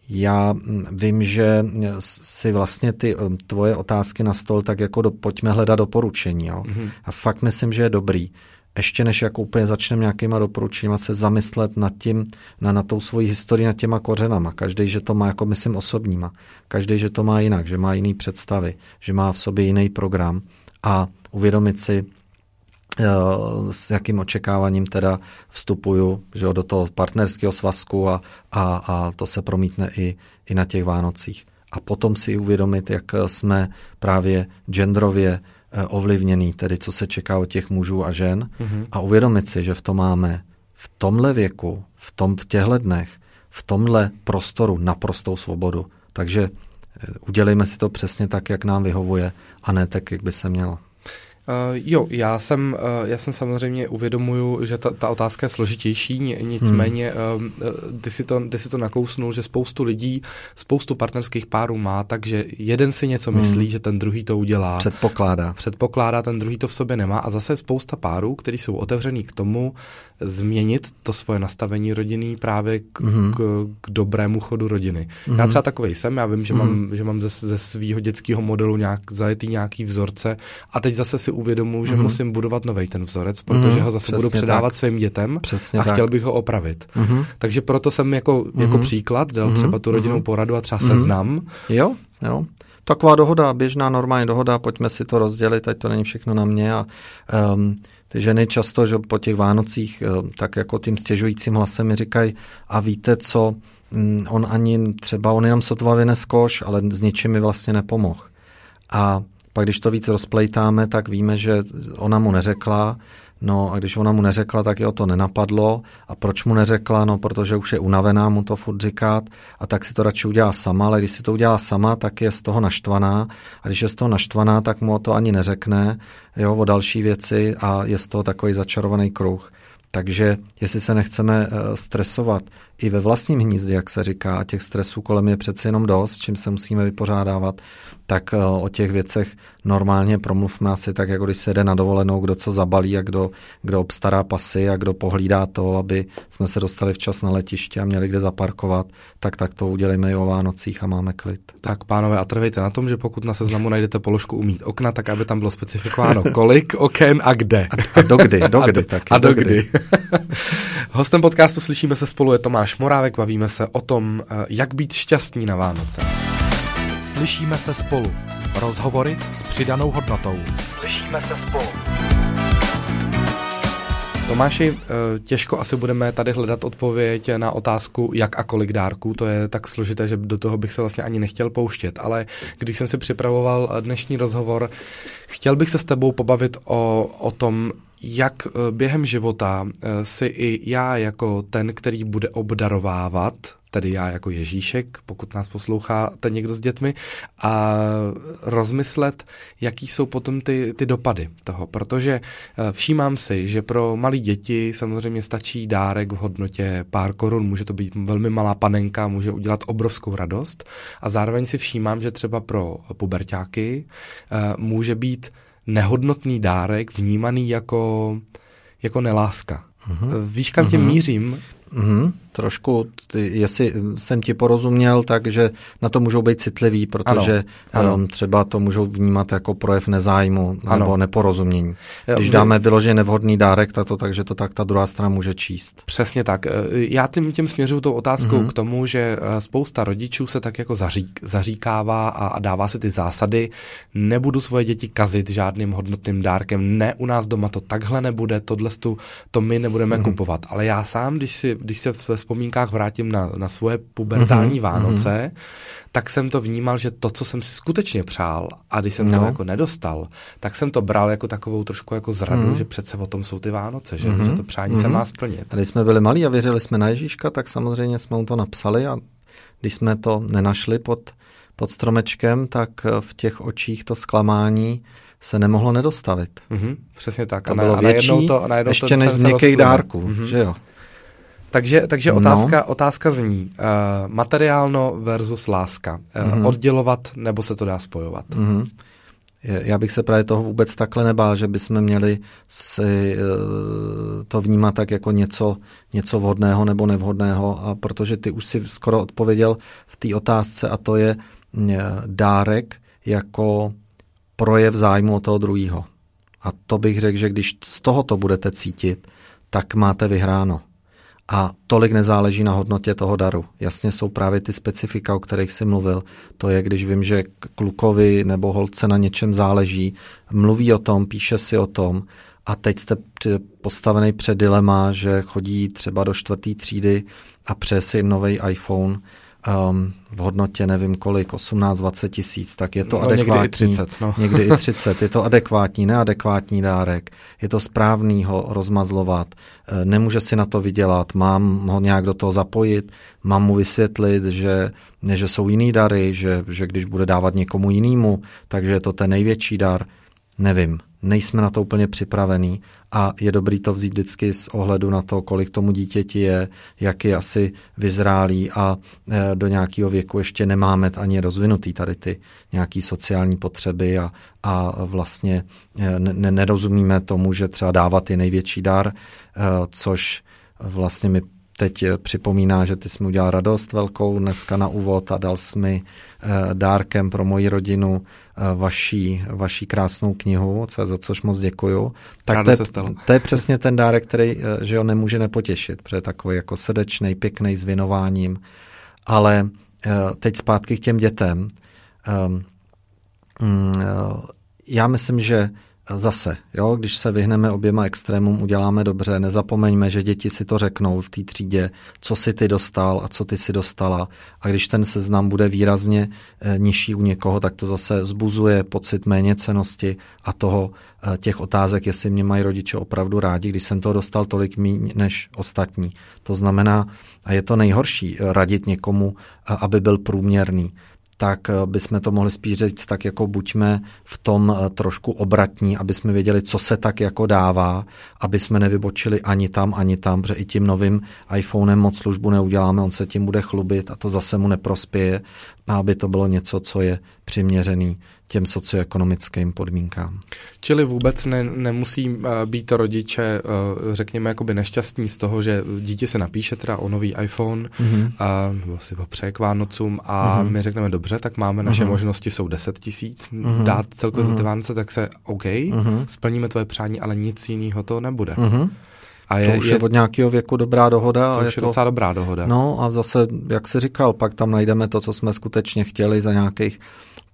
Já hm, vím, že si vlastně ty tvoje otázky na stol tak jako do, pojďme hledat doporučení. Jo? Mm-hmm. A fakt myslím, že je dobrý ještě než jako úplně začneme nějakýma doporučeníma se zamyslet nad tím, na, na tou svojí historii, nad těma kořenama. Každý, že to má jako myslím osobníma. Každý, že to má jinak, že má jiný představy, že má v sobě jiný program a uvědomit si, s jakým očekáváním teda vstupuju že do toho partnerského svazku a, a, a to se promítne i, i na těch Vánocích. A potom si uvědomit, jak jsme právě genderově Eh, ovlivněný, tedy co se čeká od těch mužů a žen mm-hmm. a uvědomit si, že v tom máme v tomhle věku, v, tom, v těchto dnech, v tomhle prostoru naprostou svobodu. Takže eh, udělejme si to přesně tak, jak nám vyhovuje a ne tak, jak by se mělo. Uh, jo, já jsem, uh, já jsem samozřejmě uvědomuju, že ta, ta otázka je složitější, nicméně hmm. uh, ty, si to, ty si to nakousnul, že spoustu lidí, spoustu partnerských párů má, takže jeden si něco hmm. myslí, že ten druhý to udělá. Předpokládá. Předpokládá, ten druhý to v sobě nemá a zase spousta párů, kteří jsou otevřený k tomu změnit to svoje nastavení rodiny právě k, hmm. k, k dobrému chodu rodiny. Hmm. Já třeba takový jsem, já vím, že hmm. mám, že mám ze, ze svého dětského modelu nějak, zajetý nějaký vzorce a teď zase si uvědomuji, že mm-hmm. musím budovat nový ten vzorec, protože mm-hmm. ho zase Přesně budu předávat tak. svým dětem Přesně a tak. chtěl bych ho opravit. Mm-hmm. Takže proto jsem jako, mm-hmm. jako příklad dal mm-hmm. třeba tu rodinnou mm-hmm. poradu a třeba mm-hmm. seznam. Jo, jo. Taková dohoda, běžná normální dohoda, pojďme si to rozdělit, ať to není všechno na mě a um, ty ženy často, že po těch Vánocích um, tak jako tím stěžujícím hlasem mi říkají a víte co, um, on ani třeba, on jenom sotva vynes koš, ale s ničím mi vlastně nepomohl. A pak když to víc rozplejtáme, tak víme, že ona mu neřekla, No a když ona mu neřekla, tak jo to nenapadlo. A proč mu neřekla? No protože už je unavená mu to furt říkat a tak si to radši udělá sama, ale když si to udělá sama, tak je z toho naštvaná a když je z toho naštvaná, tak mu o to ani neřekne, jo, o další věci a je z toho takový začarovaný kruh. Takže jestli se nechceme eh, stresovat i ve vlastním hnízdě, jak se říká, a těch stresů kolem je přeci jenom dost, čím se musíme vypořádávat, tak eh, o těch věcech normálně promluvme asi tak, jako když se jde na dovolenou, kdo co zabalí a kdo, kdo obstará pasy a kdo pohlídá to, aby jsme se dostali včas na letiště a měli kde zaparkovat, tak tak to udělejme i o Vánocích a máme klid. Tak pánové, a trvejte na tom, že pokud na seznamu najdete položku umít okna, tak aby tam bylo specifikováno kolik oken a kde. A, a dokdy, dokdy a, taky. A dokdy. Hostem podcastu Slyšíme se spolu je Tomáš Morávek, bavíme se o tom, eh, jak být šťastní na Vánoce. Slyšíme se spolu. Rozhovory s přidanou hodnotou. Slyšíme se spolu. Tomáši, eh, těžko asi budeme tady hledat odpověď na otázku, jak a kolik dárků. To je tak složité, že do toho bych se vlastně ani nechtěl pouštět. Ale když jsem si připravoval dnešní rozhovor, chtěl bych se s tebou pobavit o, o tom, jak eh, během života eh, si i já jako ten, který bude obdarovávat, tedy já jako Ježíšek, pokud nás posloucháte někdo s dětmi, a rozmyslet, jaký jsou potom ty, ty dopady toho, protože eh, všímám si, že pro malé děti samozřejmě stačí dárek v hodnotě pár korun, může to být velmi malá panenka, může udělat obrovskou radost a zároveň si všímám, že třeba pro pubertáky může být nehodnotný dárek vnímaný jako, jako neláska. Uh-huh. Víš, kam uh-huh. tě mířím? Mm-hmm, trošku, ty, jestli jsem ti porozuměl, takže na to můžou být citliví, protože ano, ano. třeba to můžou vnímat jako projev nezájmu ano. nebo neporozumění. Když dáme vyloženě nevhodný dárek, tak to takže to tak ta druhá strana může číst. Přesně tak. E, já tím, tím směřuju tou otázkou mm-hmm. k tomu, že e, spousta rodičů se tak jako zařík, zaříkává a, a dává si ty zásady. Nebudu svoje děti kazit žádným hodnotným dárkem. Ne, u nás doma to takhle nebude, tohle to my nebudeme mm-hmm. kupovat. Ale já sám, když si když se ve vzpomínkách vrátím na, na svoje pubertální mm-hmm. Vánoce, tak jsem to vnímal, že to, co jsem si skutečně přál a když jsem no. to jako nedostal, tak jsem to bral jako takovou trošku jako zradu, mm-hmm. že přece o tom jsou ty Vánoce, že, mm-hmm. že to přání mm-hmm. se má splnit. Když jsme byli malí a věřili jsme na Ježíška, tak samozřejmě jsme mu to napsali a když jsme to nenašli pod, pod stromečkem, tak v těch očích to zklamání se nemohlo nedostavit. Mm-hmm, přesně tak. To a bylo a větší to, a ještě to než z měkkých dárků, mm-hmm. že jo? Takže, takže otázka, no. otázka zní, uh, materiálno versus láska. Uh, mm-hmm. Oddělovat nebo se to dá spojovat? Mm-hmm. Já bych se právě toho vůbec takhle nebál, že bychom měli si eh, to vnímat tak jako něco, něco vhodného nebo nevhodného, a protože ty už si skoro odpověděl v té otázce a to je eh, dárek jako projev zájmu o toho druhého. A to bych řekl, že když z tohoto budete cítit, tak máte vyhráno a tolik nezáleží na hodnotě toho daru. Jasně jsou právě ty specifika, o kterých jsi mluvil. To je, když vím, že klukovi nebo holce na něčem záleží, mluví o tom, píše si o tom a teď jste postavený před dilema, že chodí třeba do čtvrté třídy a přeje si nový iPhone um, v hodnotě nevím kolik, 18-20 tisíc, tak je to no, adekvátní. Někdy i 30. No. někdy i 30. Je to adekvátní, neadekvátní dárek. Je to správný ho rozmazlovat. Eh, nemůže si na to vydělat. Mám ho nějak do toho zapojit. Mám mu vysvětlit, že, že jsou jiný dary, že, že když bude dávat někomu jinému, takže je to ten největší dar. Nevím nejsme na to úplně připravení a je dobrý to vzít vždycky z ohledu na to, kolik tomu dítěti je, jak je asi vyzrálý a e, do nějakého věku ještě nemáme ani rozvinutý tady ty nějaký sociální potřeby a, a vlastně e, ne, nerozumíme tomu, že třeba dávat je největší dar, e, což vlastně mi teď připomíná, že ty jsi mi udělal radost velkou dneska na úvod a dal jsi mi dárkem pro moji rodinu vaší, vaší krásnou knihu, za což moc děkuju. Tak to je, to je přesně ten dárek, který eh, že ho nemůže nepotěšit, protože je takový jako srdečný, pěkný, s věnováním. Ale eh, teď zpátky k těm dětem. Ehm, mm, eh, já myslím, že Zase, jo, když se vyhneme oběma extrémům, uděláme dobře. Nezapomeňme, že děti si to řeknou v té třídě, co si ty dostal a co ty si dostala. A když ten seznam bude výrazně e, nižší u někoho, tak to zase zbuzuje pocit méněcenosti a toho e, těch otázek, jestli mě mají rodiče opravdu rádi, když jsem to dostal tolik méně než ostatní. To znamená, a je to nejhorší, eh, radit někomu, aby byl průměrný tak eh, bychom to mohli spíš říct tak jako buďme v tom eh, trošku obratní, aby jsme věděli, co se tak jako dává, aby jsme nevybočili ani tam, ani tam, protože i tím novým iPhonem moc službu neuděláme, on se tím bude chlubit a to zase mu neprospěje a aby to bylo něco, co je přiměřený těm socioekonomickým podmínkám. Čili vůbec ne, nemusí uh, být rodiče, uh, řekněme, jakoby nešťastní z toho, že dítě se napíše teda o nový iPhone, mm-hmm. uh, nebo si ho přeje k Vánocům a mm-hmm. my řekneme, dobře, tak máme naše mm-hmm. možnosti, jsou 10 tisíc, mm-hmm. dát celkově mm-hmm. za ty mhm. Vánoce, tak se OK, mm-hmm. splníme tvoje přání, ale nic jiného to nebude. Mm-hmm. A je, to už je, je od nějakého věku dobrá dohoda. To a už je, je to, docela dobrá dohoda. No a zase, jak jsi říkal, pak tam najdeme to, co jsme skutečně chtěli za nějakých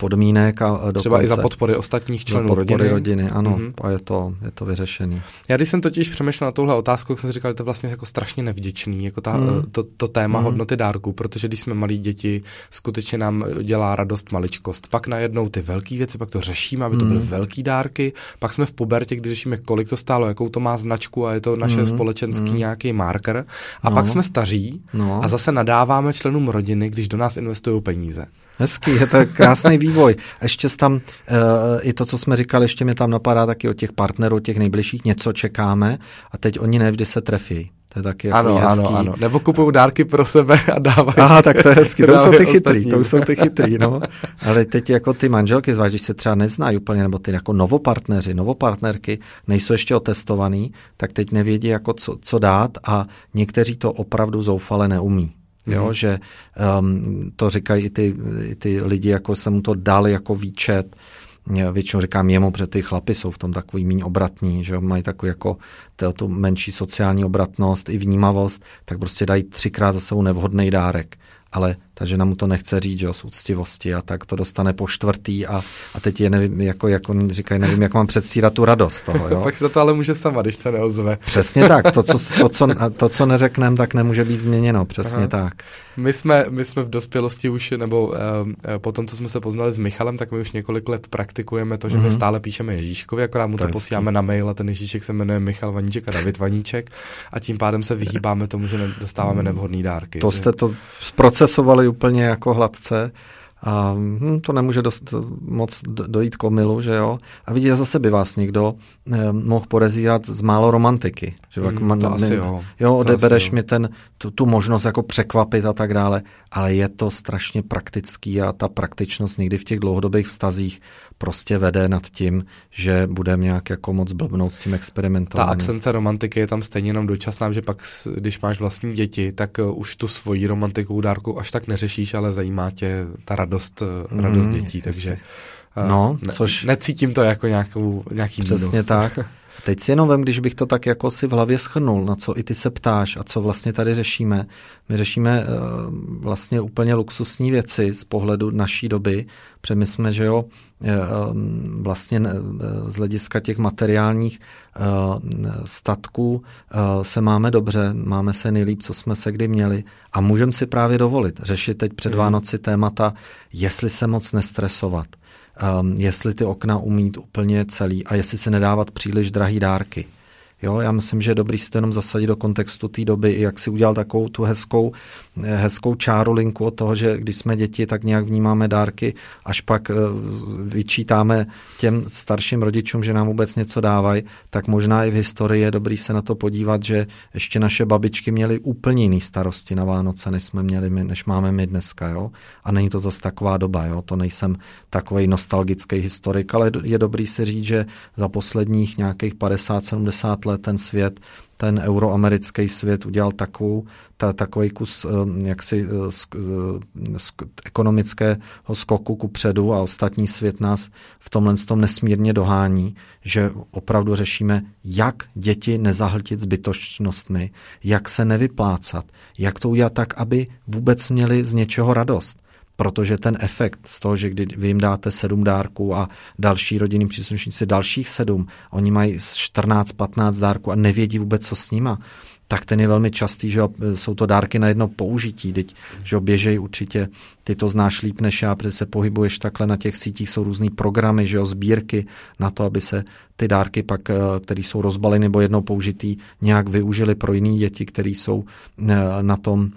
podmínek a dokonce, Třeba i za podpory ostatních členů za podpory rodiny. rodiny. ano, mm-hmm. a je to, je to vyřešený. Já když jsem totiž přemýšlel na touhle otázku, jsem si říkal, že to je vlastně jako strašně nevděčný, jako ta, mm. to, to téma mm. hodnoty dárku, protože když jsme malí děti, skutečně nám dělá radost maličkost. Pak najednou ty velké věci, pak to řešíme, aby to byly mm. velké dárky, pak jsme v pubertě, kdy řešíme, kolik to stálo, jakou to má značku a je to naše mm. společenský mm. nějaký marker. A no. pak jsme staří no. a zase nadáváme členům rodiny, když do nás investují peníze. Hezký, je to krásný vývoj. Ještě tam, uh, i to, co jsme říkali, ještě mi tam napadá taky od těch partnerů, těch nejbližších, něco čekáme a teď oni nevždy se trefí. To je taky jako ano, hezký. ano, ano. Nebo kupují dárky pro sebe a dávají. Aha, tak to je hezký. To jsou ty chytrý, to jsou ty chytrý, no. Ale teď jako ty manželky, zvlášť, když se třeba neznají úplně, nebo ty jako novopartneři, novopartnerky, nejsou ještě otestovaný, tak teď nevědí, jako co, co dát a někteří to opravdu zoufale neumí. Jo, mm. že um, to říkají i ty, i ty lidi, jako jsem mu to dal jako výčet, většinou říkám jemu, protože ty chlapy jsou v tom takový méně obratní, že mají takovou jako tu menší sociální obratnost i vnímavost, tak prostě dají třikrát za sebou nevhodný dárek ale ta žena mu to nechce říct, že jo, z úctivosti a tak to dostane po čtvrtý a, a teď je nevím, jako, jako říkají, nevím, jak mám předstírat tu radost toho, jo. Pak se to ale může sama, když se neozve. Přesně tak, to, co, to, co, to, co neřekneme, tak nemůže být změněno, přesně Aha. tak. My jsme, my jsme v dospělosti už, nebo uh, po tom, co jsme se poznali s Michalem, tak my už několik let praktikujeme to, že mm-hmm. my mhm. stále píšeme Ježíškovi, akorát mu to, to posíláme na mail a ten Ježíšek se jmenuje Michal Vaníček a David Vaníček a tím pádem se vyhýbáme tomu, že dostáváme nevhodné dárky. To že... jste to zprocesovali úplně jako hladce a hm, to nemůže dost, moc dojít k omilu, že jo. A vidíte, zase by vás někdo eh, mohl podezírat z málo romantiky. Že mm, jako, to asi jo. Jo, odebereš mi ten, tu, tu možnost jako překvapit a tak dále, ale je to strašně praktický a ta praktičnost někdy v těch dlouhodobých vztazích prostě vede nad tím, že budeme nějak jako moc blbnout s tím experimentem. Ta absence romantiky je tam stejně jenom dočasná, že pak, když máš vlastní děti, tak uh, už tu svoji romantiku dárku až tak neřešíš, ale zajímá tě ta radost, mm, radost dětí, takže uh, no, ne, což... necítím to jako nějakou, nějaký Přesně mínus. tak. Teď si jenom vem, když bych to tak jako si v hlavě schrnul, na co i ty se ptáš a co vlastně tady řešíme. My řešíme uh, vlastně úplně luxusní věci z pohledu naší doby. Protože my jsme, že jo, uh, vlastně uh, z hlediska těch materiálních statků se máme dobře, máme se nejlíp, co jsme se kdy měli a můžeme si právě dovolit řešit teď před hmm. Vánoci témata, jestli se moc nestresovat um, jestli ty okna umít úplně celý a jestli se nedávat příliš drahý dárky. Jo, já myslím, že je dobrý si to jenom zasadit do kontextu té doby, jak si udělal takovou tu hezkou, eh, hezkou čáru linku od toho, že když jsme děti, tak nějak vnímáme dárky, až pak eh, vyčítáme těm starším rodičům, že nám vůbec něco dávají, tak možná i v historii je dobrý se na to podívat, že ještě naše babičky měly úplně jiný starosti na Vánoce, než jsme měli my, než máme my dneska, jo. A není to zase taková doba, jo. To nejsem takový nostalgický historik, ale je dobrý si říct, že za posledních nějakých 50-70 let let ten svět, ten euroamerický svět udělal takovou, ta, takový kus eh, jaksi sk, eh, sk, ekonomického skoku ku předu a ostatní svět nás v tomhle tom nesmírně dohání, že opravdu řešíme, jak děti nezahltit zbytočnostmi, jak se nevyplácat, jak to udělat tak, aby vůbec měli z něčeho radost protože ten efekt z toho, že kdy vy jim dáte sedm dárků a další rodinní příslušníci dalších sedm, oni mají 14-15 dárků a nevědí vůbec, co s nima, tak ten je velmi častý, že jsou to dárky na jedno použití, teď, že běžejí určitě, ty to znáš líp než já, protože se pohybuješ takhle na těch sítích, jsou různý programy, že jo, sbírky na to, aby se ty dárky pak, eh, které jsou rozbaleny nebo jednou použitý, nějak využili pro jiné děti, které jsou eh, na tom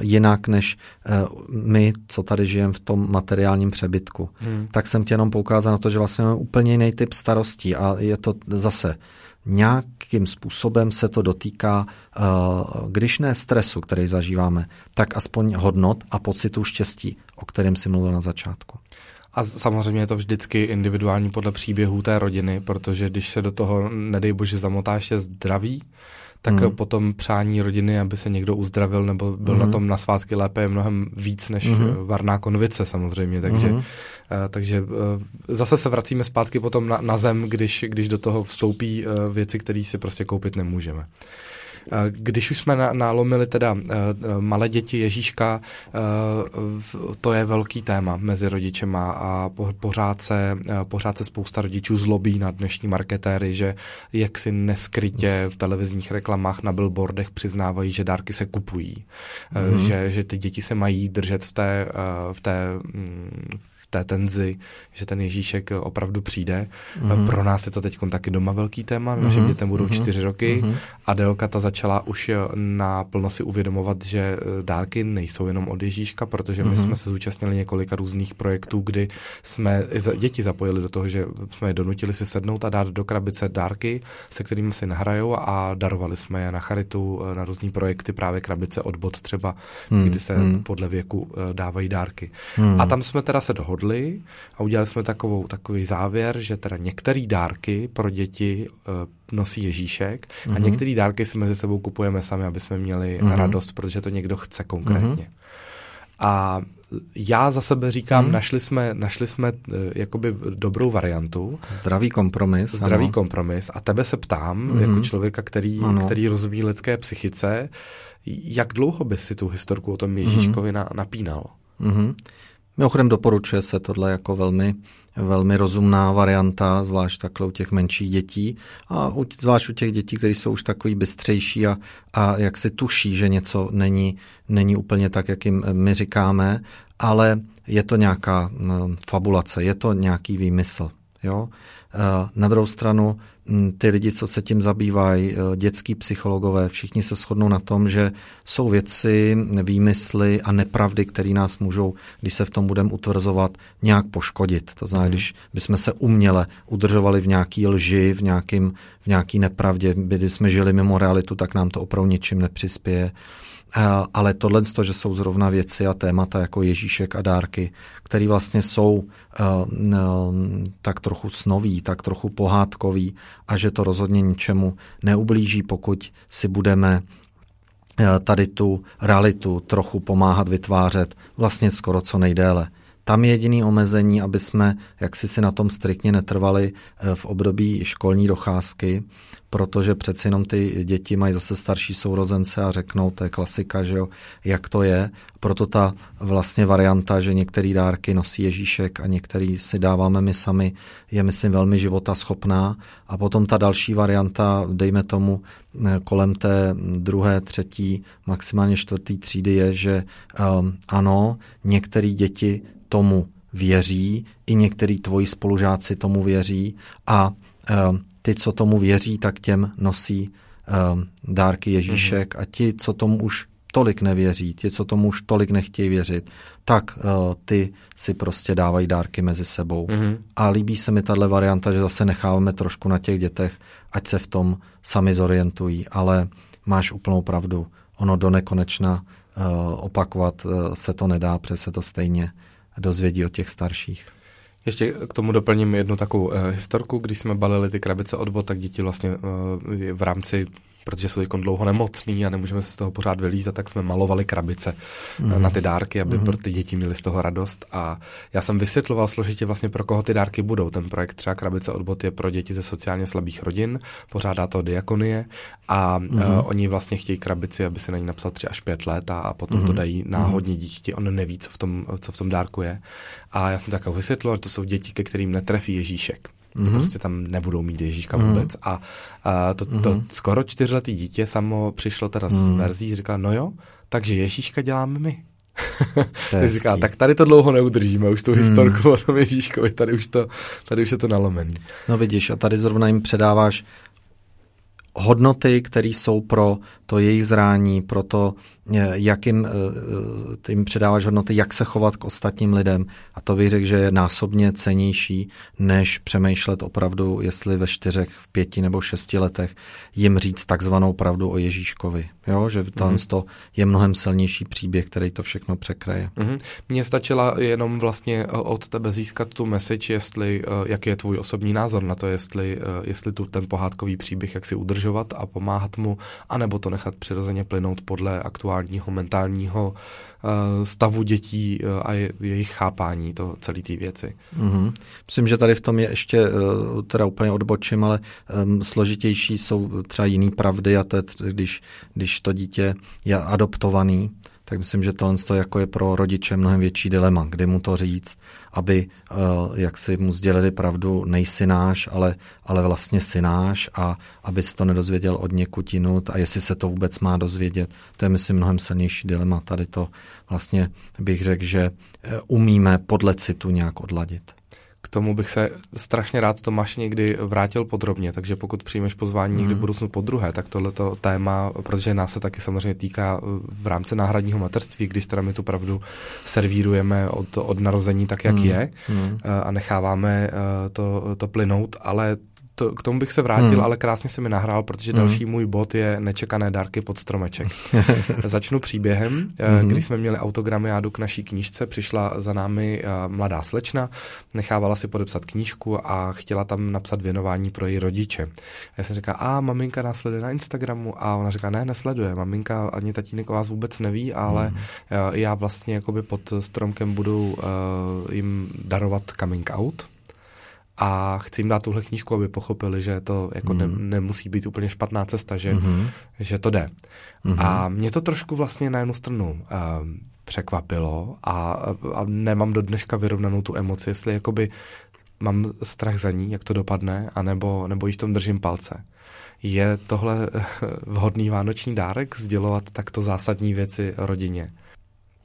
jinak než eh, my, co tady žijeme v tom materiálním přebytku. Hmm. Tak jsem tě jenom poukázal na to, že vlastně máme úplně jiný typ starostí a je to zase nějakým způsobem se to dotýká, eh, když ne stresu, který zažíváme, tak aspoň hodnot a pocitu štěstí, o kterém si mluvil na začátku. A samozřejmě je to vždycky individuální podle příběhů té rodiny, protože když se do toho, nedej bože, zamotá ještě zdraví, tak mm. potom přání rodiny, aby se někdo uzdravil nebo byl mm. na tom na svátky lépe, je mnohem víc než mm. varná konvice samozřejmě. Takže, mm. uh, takže uh, zase se vracíme zpátky potom na, na zem, když, když do toho vstoupí uh, věci, které si prostě koupit nemůžeme. Když už jsme nálomili teda eh, eh, malé děti Ježíška, eh, to je velký téma mezi rodičema a pořád se, pořád se spousta rodičů zlobí na dnešní marketéry, že jak si neskrytě v televizních reklamách na billboardech přiznávají, že dárky se kupují, mm-hmm. že, že ty děti se mají držet v té, v té, mm, v té tenzi, že ten Ježíšek opravdu přijde. Mm-hmm. Pro nás je to teď taky doma velký téma, mm-hmm. že dětem budou mm-hmm. čtyři roky. Mm-hmm. Adelka ta začala už naplno si uvědomovat, že eh, dárky nejsou jenom od Ježíška, protože my mm-hmm. jsme se zúčastnili několika různých projektů, kdy jsme děti zapojili do toho, že jsme je donutili si sednout a dát do krabice dárky, se kterými si nahrajou a darovali jsme je na charitu, eh, na různý projekty, právě krabice od bod třeba, mm, kdy se mm. podle věku eh, dávají dárky. Mm. A tam jsme teda se dohodli a udělali jsme takovou, takový závěr, že teda některé dárky pro děti nosí Ježíšek mm-hmm. a mhm. některé dárky si mezi sebou kupujeme sami, aby jsme měli mm-hmm. radost, protože to někdo chce konkrétně. Mm-hmm. A já za sebe říkám, hmm. našli jsme, našli jsme uh, jakoby dobrou variantu. Zdravý kompromis. Zdravý ano. kompromis. A tebe se ptám, hmm. jako člověka, který, který rozumí lidské psychice, jak dlouho by si tu historku o tom Ježíškovi hmm. na, napínal? Hmm. Mimochodem doporučuje se tohle jako velmi, velmi rozumná varianta, zvlášť takhle u těch menších dětí a u, zvlášť u těch dětí, které jsou už takový bystřejší a, a jak si tuší, že něco není, není úplně tak, jak jim my říkáme, ale je to nějaká fabulace, je to nějaký výmysl. Jo? Na druhou stranu hm, ty lidi, co se tím zabývají, dětský psychologové, všichni se shodnou na tom, že jsou věci, výmysly a nepravdy, které nás můžou, když se v tom budeme utvrzovat, nějak poškodit. To znamená, hmm. když bychom se uměle udržovali v nějaký lži, v, nějakým, v nějaký nepravdě, kdy jsme žili mimo realitu, tak nám to opravdu ničím nepřispěje. Ale tohle, že jsou zrovna věci a témata jako Ježíšek a dárky, které vlastně jsou tak trochu snoví, tak trochu pohádkový a že to rozhodně ničemu neublíží, pokud si budeme tady tu realitu trochu pomáhat vytvářet vlastně skoro co nejdéle. Tam je jediný omezení, aby jsme jaksi si na tom striktně netrvali v období školní docházky, protože přeci jenom ty děti mají zase starší sourozence a řeknou, to je klasika, že jo, jak to je. Proto ta vlastně varianta, že některé dárky nosí Ježíšek a některý si dáváme my sami, je myslím velmi života schopná. A potom ta další varianta, dejme tomu kolem té druhé, třetí, maximálně čtvrtý třídy je, že um, ano, některé děti tomu věří, i některý tvoji spolužáci tomu věří a um, ty, co tomu věří, tak těm nosí um, dárky Ježíšek mm-hmm. a ti, co tomu už tolik nevěří, ti, co tomu už tolik nechtějí věřit, tak uh, ty si prostě dávají dárky mezi sebou. Mm-hmm. A líbí se mi tahle varianta, že zase necháváme trošku na těch dětech, ať se v tom sami zorientují, ale máš úplnou pravdu. Ono do nekonečna uh, opakovat uh, se to nedá, protože se to stejně dozvědí od těch starších. Ještě k tomu doplním jednu takovou uh, historku. Když jsme balili ty krabice od tak děti vlastně uh, v rámci protože jsou jako dlouho nemocný a nemůžeme se z toho pořád vylízat, tak jsme malovali krabice mm. na ty dárky, aby mm. pro ty děti měly z toho radost. A já jsem vysvětloval složitě vlastně, pro koho ty dárky budou. Ten projekt třeba krabice od bot je pro děti ze sociálně slabých rodin, pořádá to diakonie a mm. uh, oni vlastně chtějí krabici, aby si na ní napsal tři až pět let a, a potom mm. to dají náhodně dítěti. On neví, co v, tom, co v tom dárku je. A já jsem tak vysvětlil, že to jsou děti, ke kterým netrefí Ježíšek. Mm-hmm. Prostě tam nebudou mít Ježíška mm-hmm. vůbec. A, a to, to mm-hmm. skoro čtyřletý dítě samo přišlo teda mm-hmm. s verzí, říká, no jo, takže Ježíška děláme my. říká, tak tady to dlouho neudržíme, už tu hmm. historku o tom Ježíškovi, tady už, to, tady už je to nalomený. No vidíš, a tady zrovna jim předáváš hodnoty, které jsou pro to jejich zrání, pro to, eh, jak jim, eh, jim předáváš hodnoty, jak se chovat k ostatním lidem. A to bych řekl, že je násobně cenější, než přemýšlet opravdu, jestli ve čtyřech, v pěti nebo šesti letech jim říct takzvanou pravdu o Ježíškovi. Jo? Že mm-hmm. to je mnohem silnější příběh, který to všechno překraje. Mm-hmm. Mně stačila jenom vlastně eh, od tebe získat tu message, jestli, jaký je tvůj osobní názor na to, jestli, jestli tu ten pohádkový příběh, jak si udržovat a pomáhat mu, anebo to nechat přirozeně plynout podle aktuálního mentálního eh, stavu dětí eh, a jejich chápání to celé té věci. Mm-hmm. Myslím, že tady v tom je ještě, eh, teda úplně odbočím, ale um, složitější jsou třeba jiný pravdy a to je, když, když to dítě je adoptovaný, tak myslím, že tohle jako je pro rodiče mnohem větší dilema, kdy mu to říct, aby uh, jak si mu sdělili pravdu, nejsi náš, ale, ale vlastně si náš a aby se to nedozvěděl od někud jinut a jestli se to vůbec má dozvědět. To je, myslím, mnohem silnější dilema. Tady to vlastně bych řekl, že eh, umíme podle citu nějak odladit. K tomu bych se strašně rád Tomáš někdy vrátil podrobně, takže pokud přijmeš pozvání někdy v mhm. budoucnu po druhé, tak tohleto téma, protože nás se taky samozřejmě týká uh, v rámci náhradního materství, když teda my tu pravdu servírujeme od, od narození tak, jak mm. je mm. a necháváme uh, to, to plynout, ale to, k tomu bych se vrátil, hmm. ale krásně se mi nahrál, protože hmm. další můj bod je nečekané dárky pod stromeček. Začnu příběhem. Hmm. Když jsme měli autogramiádu k naší knížce, přišla za námi eh, mladá slečna, nechávala si podepsat knížku a chtěla tam napsat věnování pro její rodiče. Já jsem říkal, a maminka nás sleduje na Instagramu a ona říká, ne, nesleduje. Maminka ani tatínek vás vůbec neví, ale hmm. já vlastně jakoby pod stromkem budu uh, jim darovat coming out a chci jim dát tuhle knížku, aby pochopili, že to jako mm. ne, mhm. nemusí být úplně špatná cesta, že, mm-hmm. že to jde. Mm-hmm. A mě to trošku vlastně na jednu stranu uh, překvapilo a, a nemám do dneška vyrovnanou tu emoci, jestli jakoby mám strach za ní, jak to dopadne, anebo, nebo již tom držím palce. Je tohle vhodný vánoční dárek sdělovat takto zásadní věci rodině?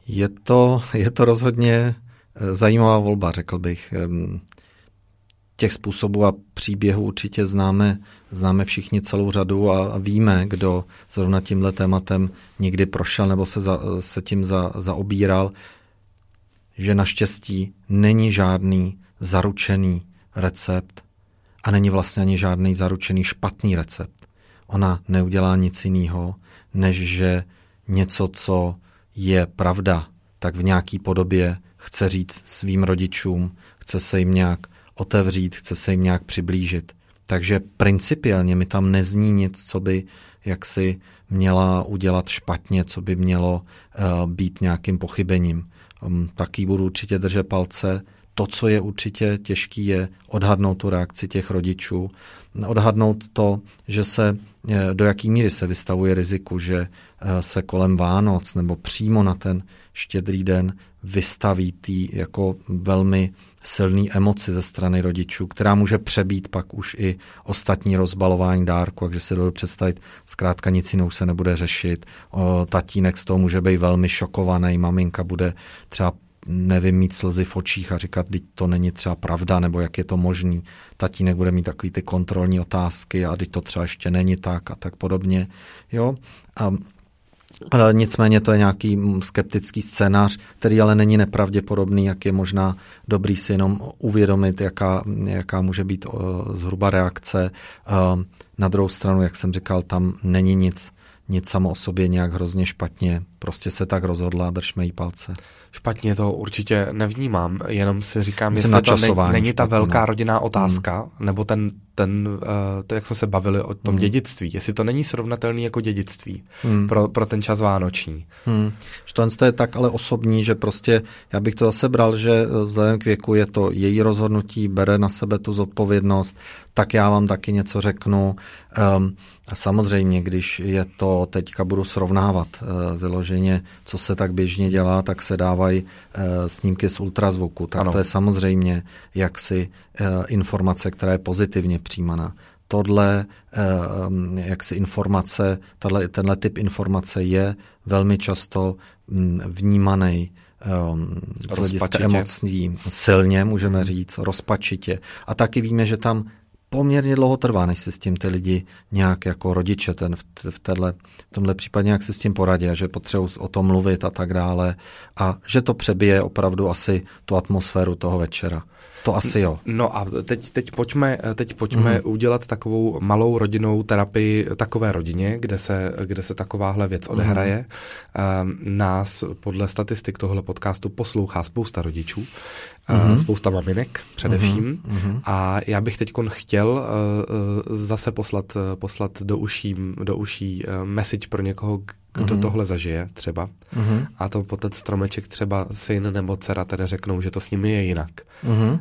Je to, je to rozhodně eh, zajímavá volba, řekl bych. Těch způsobů a příběhů určitě známe, známe všichni celou řadu a, víme, kdo zrovna tímhle tématem někdy prošel nebo se, za, se tím za, zaobíral, že naštěstí není žádný zaručený recept a není vlastně ani žádný zaručený špatný recept. Ona neudělá nic jiného, než že něco, co je pravda, tak v nějaký podobě chce říct svým rodičům, chce se jim nějak otevřít, chce se jim nějak přiblížit. Takže principiálně mi tam nezní nic, co by jaksi měla udělat špatně, co by mělo uh, být nějakým pochybením. Um, taky budu určitě držet palce. To, co je určitě těžký, je odhadnout tu reakci těch rodičů, odhadnout to, že se eh, do jaký míry se vystavuje riziku, že eh, se kolem Vánoc nebo přímo na ten štědrý den vystaví tý jako velmi silný emoci ze strany rodičů, která může přebít pak už i ostatní rozbalování dárku, takže si dovedu představit, zkrátka nic jinou se nebude řešit. O, tatínek z toho může být velmi šokovaný, maminka bude třeba nevím, mít slzy v očích a říkat, teď to není třeba pravda, nebo jak je to možný. Tatínek bude mít takový ty kontrolní otázky a teď to třeba ještě není tak a tak podobně. Jo? A nicméně to je nějaký skeptický scénář, který ale není nepravděpodobný, jak je možná dobrý si jenom uvědomit, jaká, jaká může být zhruba reakce. Na druhou stranu, jak jsem říkal, tam není nic, nic samo o sobě nějak hrozně špatně. Prostě se tak rozhodla, držme jí palce. Špatně to určitě nevnímám, jenom si říkám, Myslím jestli to ne, není ta velká rodinná otázka, hmm. nebo ten, ten uh, to, jak jsme se bavili o tom hmm. dědictví, jestli to není srovnatelný jako dědictví hmm. pro, pro ten čas vánoční. Hmm. to je tak ale osobní, že prostě já bych to zase bral, že eh, vzhledem k věku je to její rozhodnutí, bere na sebe tu zodpovědnost, tak já vám taky něco řeknu. Um, samozřejmě, když je to, teďka budu srovnávat uh, vyloženě, co se tak běžně dělá, tak se dá dávají eh, snímky z ultrazvuku, tak ano. to je samozřejmě jaksi eh, informace, která je pozitivně přijímaná. Tohle eh, jaksi informace, tato, tenhle typ informace je velmi často mm, vnímaný z hlediska emocí silně, můžeme hmm. říct, rozpačitě. A taky víme, že tam poměrně dlouho trvá, než si s tím ty lidi nějak jako rodiče ten, v, v, téhle, v tomhle případě nějak si s tím poradí, že potřebují o tom mluvit a tak dále a že to přebije opravdu asi tu atmosféru toho večera. To asi jo. No a teď, teď pojďme, teď pojďme mm. udělat takovou malou rodinnou terapii takové rodině, kde se, kde se takováhle věc mhm. odehraje. Mm. Nás podle statistik tohle podcastu poslouchá spousta rodičů, mm. spousta maminek především. Mm. A já bych teď chtěl eh, zase poslat, poslat do uší, do uší eh, message pro někoho, kdo mm-hmm. tohle zažije třeba mm-hmm. a to po ten stromeček třeba syn nebo dcera tedy řeknou, že to s nimi je jinak. Mm-hmm. Uh,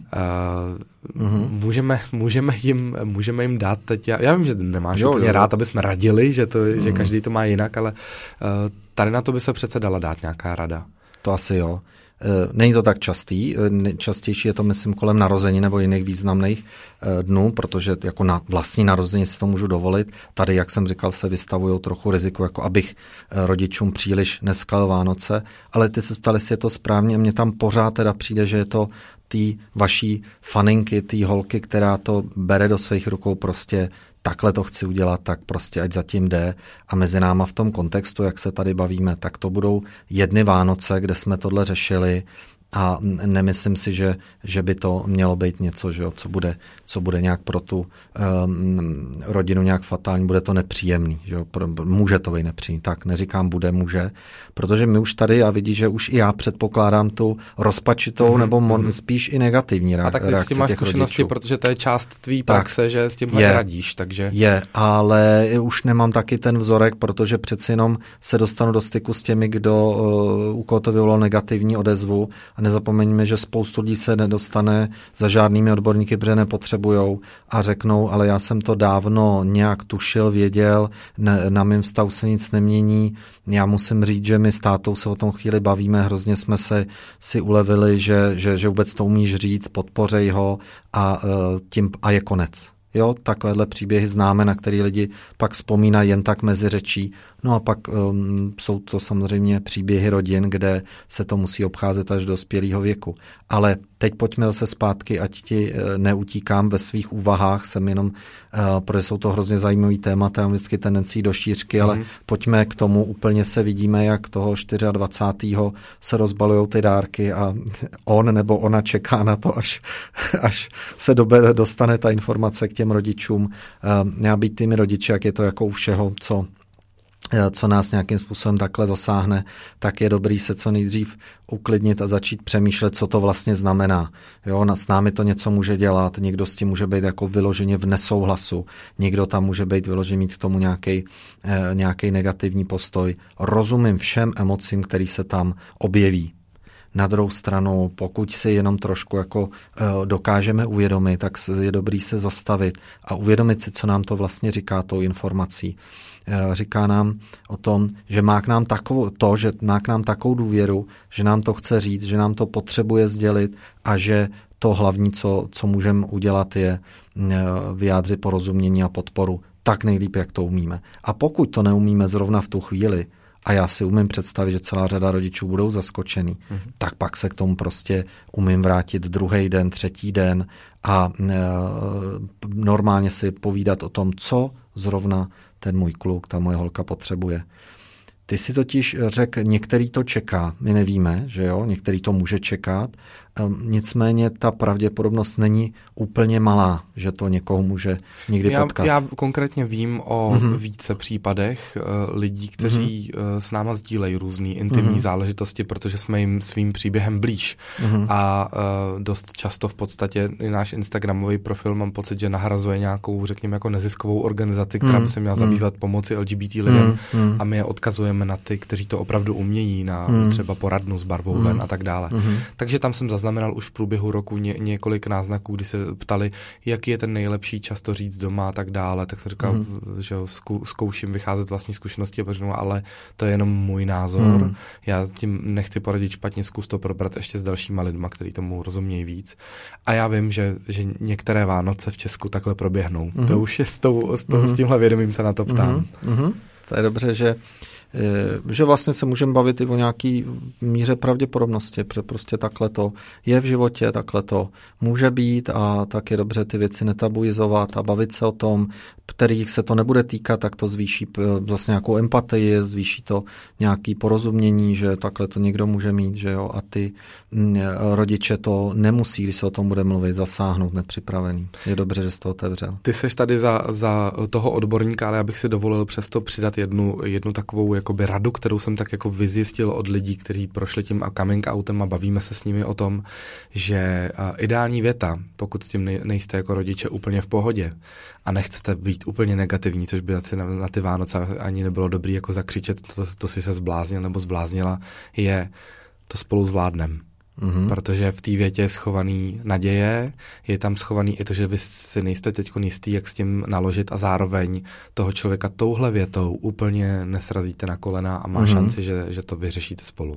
mm-hmm. Můžeme, můžeme, jim, můžeme jim dát teď, já, já vím, že nemáš jo, úplně jo, rád, aby jsme radili, že, to, mm-hmm. že každý to má jinak, ale uh, tady na to by se přece dala dát nějaká rada. To asi jo. Eh, není to tak častý, eh, častější je to, myslím, kolem narození nebo jiných významných eh, dnů, protože jako na vlastní narození si to můžu dovolit. Tady, jak jsem říkal, se vystavují trochu riziku, jako abych rodičům příliš neskal Vánoce, ale ty se ptali, jestli je to správně. Mně tam pořád teda přijde, že je to té vaší faninky, té holky, která to bere do svých rukou prostě takhle to chci udělat, tak prostě ať zatím jde. A mezi náma v tom kontextu, jak se tady bavíme, tak to budou jedny Vánoce, kde jsme tohle řešili a nemyslím si, že, že by to mělo být něco, že jo, co, bude, co bude nějak pro tu um, rodinu nějak fatální, bude to nepříjemný. Že jo, může to být nepříjemný. Tak, neříkám bude, může, protože my už tady, a vidí, že už i já předpokládám tu rozpačitou mm-hmm. nebo mon, spíš i negativní reakci. A tak ty s tím máš zkušenosti, rodičů. protože to je část tvý praxe, že s tím je, radíš, takže... Je, ale už nemám taky ten vzorek, protože přeci jenom se dostanu do styku s těmi, kdo uh, u koho to vyvolalo negativní odezvu a nezapomeňme, že spoustu lidí se nedostane za žádnými odborníky, protože nepotřebujou a řeknou, ale já jsem to dávno nějak tušil, věděl, ne, na mém vztahu se nic nemění. Já musím říct, že my s tátou se o tom chvíli bavíme, hrozně jsme se si ulevili, že, že, že vůbec to umíš říct, podpořej ho a, e, tím, a je konec. Jo, takovéhle příběhy známe, na který lidi pak vzpomínají jen tak mezi řečí. No a pak um, jsou to samozřejmě příběhy rodin, kde se to musí obcházet až do spělého věku. Ale teď pojďme zase zpátky, ať ti eh, neutíkám ve svých úvahách, jsem jenom, uh, protože jsou to hrozně zajímavý témata, mám vždycky tendencí do šířky, mm-hmm. ale mhm. pojďme k tomu, úplně se vidíme, jak toho 24. se rozbalují ty dárky a on nebo ona čeká na to, až, až se dobe, dostane ta informace k těm rodičům. Uh, já být tými rodiči, jak je to jako u všeho, co co nás nějakým způsobem takhle zasáhne, tak je dobrý se co nejdřív uklidnit a začít přemýšlet, co to vlastně znamená. Jo, s námi to něco může dělat, někdo s tím může být jako vyloženě v nesouhlasu, někdo tam může být vyloženě mít k tomu nějaký, eh, nějaký negativní postoj. Rozumím všem emocím, které se tam objeví. Na druhou stranu, pokud si jenom trošku jako eh, dokážeme uvědomit, tak je dobrý se zastavit a uvědomit si, co nám to vlastně říká tou informací. Eh, říká nám o tom, že má k nám takovou, to, že má k nám takovou důvěru, že nám to chce říct, že nám to potřebuje sdělit a že to hlavní, co, co můžeme udělat, je eh, vyjádřit porozumění a podporu tak nejlíp, jak to umíme. A pokud to neumíme zrovna v tu chvíli, a já si umím představit, že celá řada rodičů budou zaskočený, mm-hmm. tak pak se k tomu prostě umím vrátit druhý den, třetí den a e, normálně si povídat o tom, co zrovna ten můj kluk, ta moje holka potřebuje. Ty si totiž řekl, některý to čeká, my nevíme, že jo, některý to může čekat, nicméně ta pravděpodobnost není úplně malá, že to někoho může někdy já, potkat. Já konkrétně vím o mm-hmm. více případech uh, lidí, kteří mm-hmm. uh, s náma sdílejí různé intimní mm-hmm. záležitosti, protože jsme jim svým příběhem blíž. Mm-hmm. A uh, dost často v podstatě i náš Instagramový profil mám pocit, že nahrazuje nějakou, řekněme, jako neziskovou organizaci, která mm-hmm. by se měla mhm. zabývat pomoci LGBT lidem mm-hmm. a my je odkazujeme na ty, kteří to opravdu umějí, na mm-hmm. třeba poradnu s barvou mm-hmm. ven a tak dále. Mm-hmm. Takže tam jsem zaznamenal zaznamenal už v průběhu roku ně, několik náznaků, kdy se ptali, jaký je ten nejlepší čas to říct doma a tak dále, tak jsem říkal, mm. že zkou, zkouším vycházet vlastní zkušenosti, ale to je jenom můj názor. Mm. Já tím nechci poradit špatně, zkus to probrat ještě s dalšíma lidma, kteří tomu rozumějí víc. A já vím, že, že některé Vánoce v Česku takhle proběhnou. Mm. To už je s, tou, s, tou, mm. s tímhle vědomím se na to ptám. Mm. To je dobře, že že vlastně se můžeme bavit i o nějaký míře pravděpodobnosti, protože prostě takhle to je v životě, takhle to může být a tak je dobře ty věci netabuizovat a bavit se o tom, kterých se to nebude týkat, tak to zvýší vlastně nějakou empatii, zvýší to nějaký porozumění, že takhle to někdo může mít, že jo, a ty mm, rodiče to nemusí, když se o tom bude mluvit, zasáhnout nepřipravený. Je dobře, že jsi to otevřel. Ty seš tady za, za toho odborníka, ale já bych si dovolil přesto přidat jednu, jednu takovou jakoby radu, kterou jsem tak jako vyzjistil od lidí, kteří prošli tím coming outem a bavíme se s nimi o tom, že ideální věta, pokud s tím nejste jako rodiče úplně v pohodě a nechcete být úplně negativní, což by na ty, na ty Vánoce ani nebylo dobrý jako zakřičet, to, to si se zbláznil nebo zbláznila, je to spolu zvládnem mm-hmm. protože v té větě je schovaný naděje, je tam schovaný i to, že vy si nejste teď jistý, jak s tím naložit a zároveň toho člověka touhle větou úplně nesrazíte na kolena a má mm-hmm. šanci, že, že to vyřešíte spolu.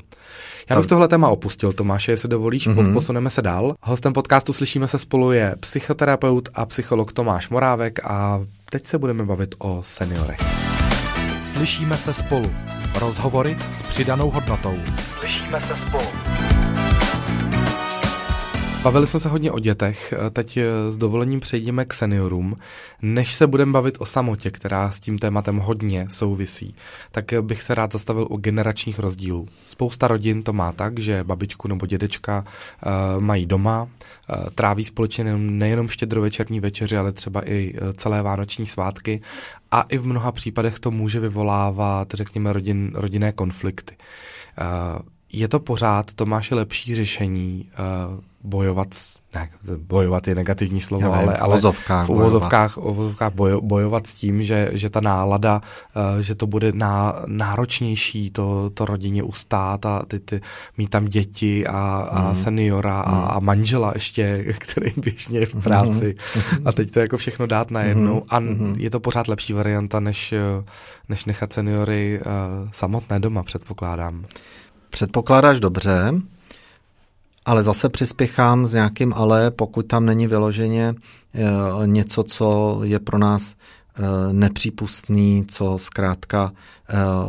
Já bych tohle téma opustil, Tomáše, jestli dovolíš, mm-hmm. posuneme se dál. Hostem podcastu Slyšíme se spolu je psychoterapeut a psycholog Tomáš Morávek a teď se budeme bavit o seniorech. Slyšíme se spolu. Rozhovory s přidanou hodnotou. Slyšíme se spolu. Bavili jsme se hodně o dětech, teď s dovolením přejdeme k seniorům. Než se budeme bavit o samotě, která s tím tématem hodně souvisí, tak bych se rád zastavil u generačních rozdílů. Spousta rodin to má tak, že babičku nebo dědečka uh, mají doma, uh, tráví společně nejenom štědrovečerní večeři, ale třeba i celé vánoční svátky a i v mnoha případech to může vyvolávat, řekněme, rodin, rodinné konflikty. Uh, je to pořád, to máš lepší řešení uh, bojovat, ne, bojovat je negativní slovo, Já ale, ale v uvozovkách, uvozovkách bojo, bojovat s tím, že, že ta nálada, uh, že to bude ná, náročnější to, to rodině ustát a ty, ty, mít tam děti a, a mm. seniora mm. a, a manžela ještě, který běžně je v mhm. práci mm. a teď to jako všechno dát najednou mm. a mm. je to pořád lepší varianta, než, než nechat seniory uh, samotné doma, předpokládám. Předpokládáš dobře, ale zase přispěchám s nějakým ale, pokud tam není vyloženě eh, něco, co je pro nás nepřípustný, co zkrátka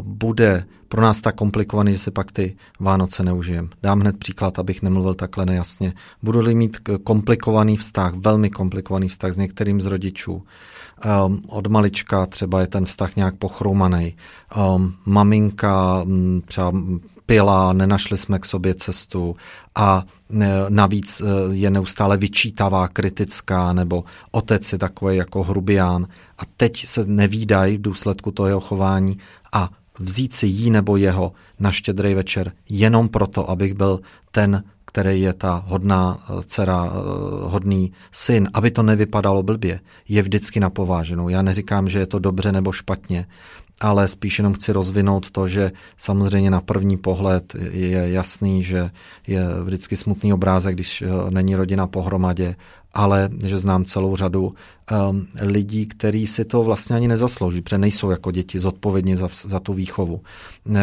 bude pro nás tak komplikovaný, že si pak ty Vánoce neužijem. Dám hned příklad, abych nemluvil takhle nejasně. Budu-li mít komplikovaný vztah, velmi komplikovaný vztah s některým z rodičů, od malička třeba je ten vztah nějak pochroumaný, um, maminka um, třeba pila, nenašli jsme k sobě cestu a navíc e, je neustále vyčítavá, kritická, nebo otec je takový jako hrubián a teď se nevídají v důsledku toho jeho chování a vzít si jí nebo jeho na štědrý večer jenom proto, abych byl ten, který je ta hodná eh, dcera, hodný syn, aby to nevypadalo blbě, je vždycky na pováženou. Já neříkám, že je to dobře nebo špatně, ale spíš jenom chci rozvinout to, že samozřejmě na první pohled je jasný, že je vždycky smutný obrázek, když eh, není rodina pohromadě ale že znám celou řadu um, lidí, kteří si to vlastně ani nezaslouží, protože nejsou jako děti zodpovědní za, za tu výchovu. Uh,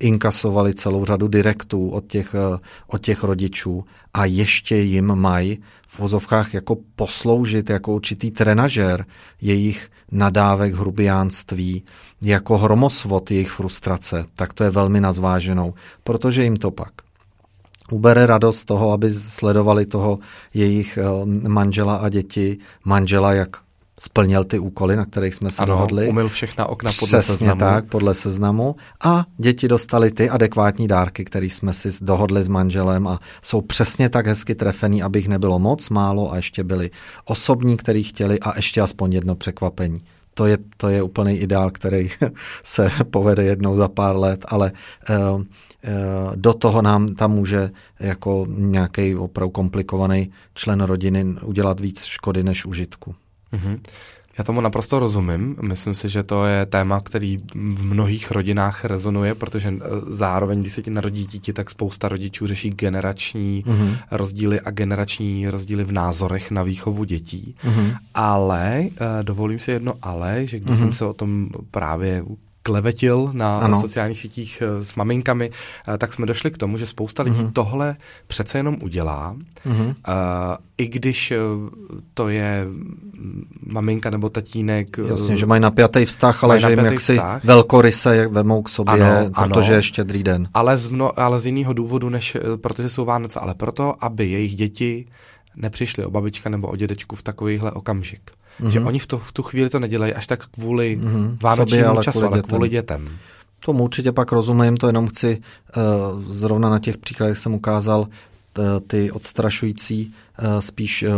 inkasovali celou řadu direktů od těch, uh, od těch rodičů a ještě jim mají v vozovkách jako posloužit jako určitý trenažér jejich nadávek, hrubiánství, jako hromosvod jejich frustrace, tak to je velmi nazváženou, protože jim to pak ubere radost toho, aby sledovali toho jejich eh, manžela a děti, manžela, jak splnil ty úkoly, na kterých jsme se ano, dohodli. umyl všechna okna podle Přesně seznamu. tak, podle seznamu. A děti dostali ty adekvátní dárky, které jsme si dohodli s manželem a jsou přesně tak hezky trefený, aby jich nebylo moc, málo a ještě byli osobní, který chtěli a ještě aspoň jedno překvapení. To je, to je úplný ideál, který se povede jednou za pár let, ale uh, Eh, do toho nám tam může jako nějaký opravdu komplikovaný člen rodiny udělat víc škody než užitku. Mm-hmm. Já tomu naprosto rozumím. Myslím si, že to je téma, který v mnohých rodinách rezonuje, protože eh, zároveň, když se ti narodí dítě, tak spousta rodičů řeší generační mm-hmm. rozdíly a generační rozdíly v názorech na výchovu dětí. Mm-hmm. Ale, eh, dovolím si jedno ale, že když mm-hmm. jsem se o tom právě klevetil na ano. sociálních sítích eh, s maminkami, eh, tak jsme došli k tomu, že spousta lidí mm-hmm. tohle přece jenom udělá, mm-hmm. i když to je maminka nebo tatínek. Jasně, že mají napjatý vztah, ale že jim jaksi vztah. velkoryse vemou k sobě, ano, protože ano, je štědrý den. Ale z, mno, ale z jiného důvodu, než protože jsou Vánoce, ale proto, aby jejich děti nepřišli o babička nebo o dědečku v takovýhle okamžik. Mm-hmm. Že oni v, to, v tu chvíli to nedělají až tak kvůli mm-hmm. vánočnímu Sobě, ale času, kvůli ale kvůli dětem. Tomu určitě pak rozumím, to jenom chci uh, zrovna na těch příkladech jsem ukázal ty odstrašující Eh, spíš eh,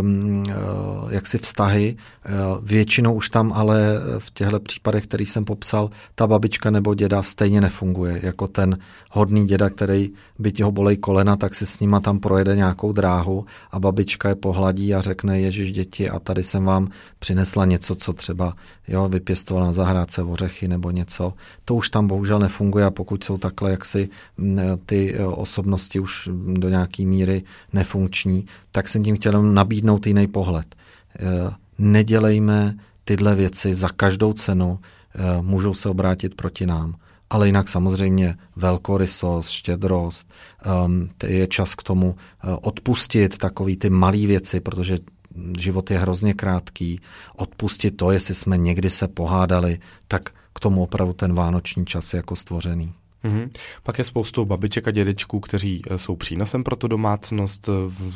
jaksi vztahy. Eh, většinou už tam ale v těchto případech, který jsem popsal, ta babička nebo děda stejně nefunguje. Jako ten hodný děda, který by ti ho bolej kolena, tak si s nima tam projede nějakou dráhu a babička je pohladí a řekne, ježiš děti a tady jsem vám přinesla něco, co třeba jo, vypěstovala na zahrádce ořechy nebo něco. To už tam bohužel nefunguje a pokud jsou takhle jaksi ty osobnosti už do nějaký míry nefunkční, tak jsem tím chtěl nabídnout jiný pohled. Eh, nedělejme tyhle věci za každou cenu, eh, můžou se obrátit proti nám. Ale jinak samozřejmě velkorysost, štědrost, ehm, je čas k tomu eh, odpustit takový ty malé věci, protože život je hrozně krátký, odpustit to, jestli jsme někdy se pohádali, tak k tomu opravdu ten vánoční čas je jako stvořený. Mm-hmm. Pak je spoustu babiček a dědečků, kteří eh, jsou přínosem pro tu domácnost,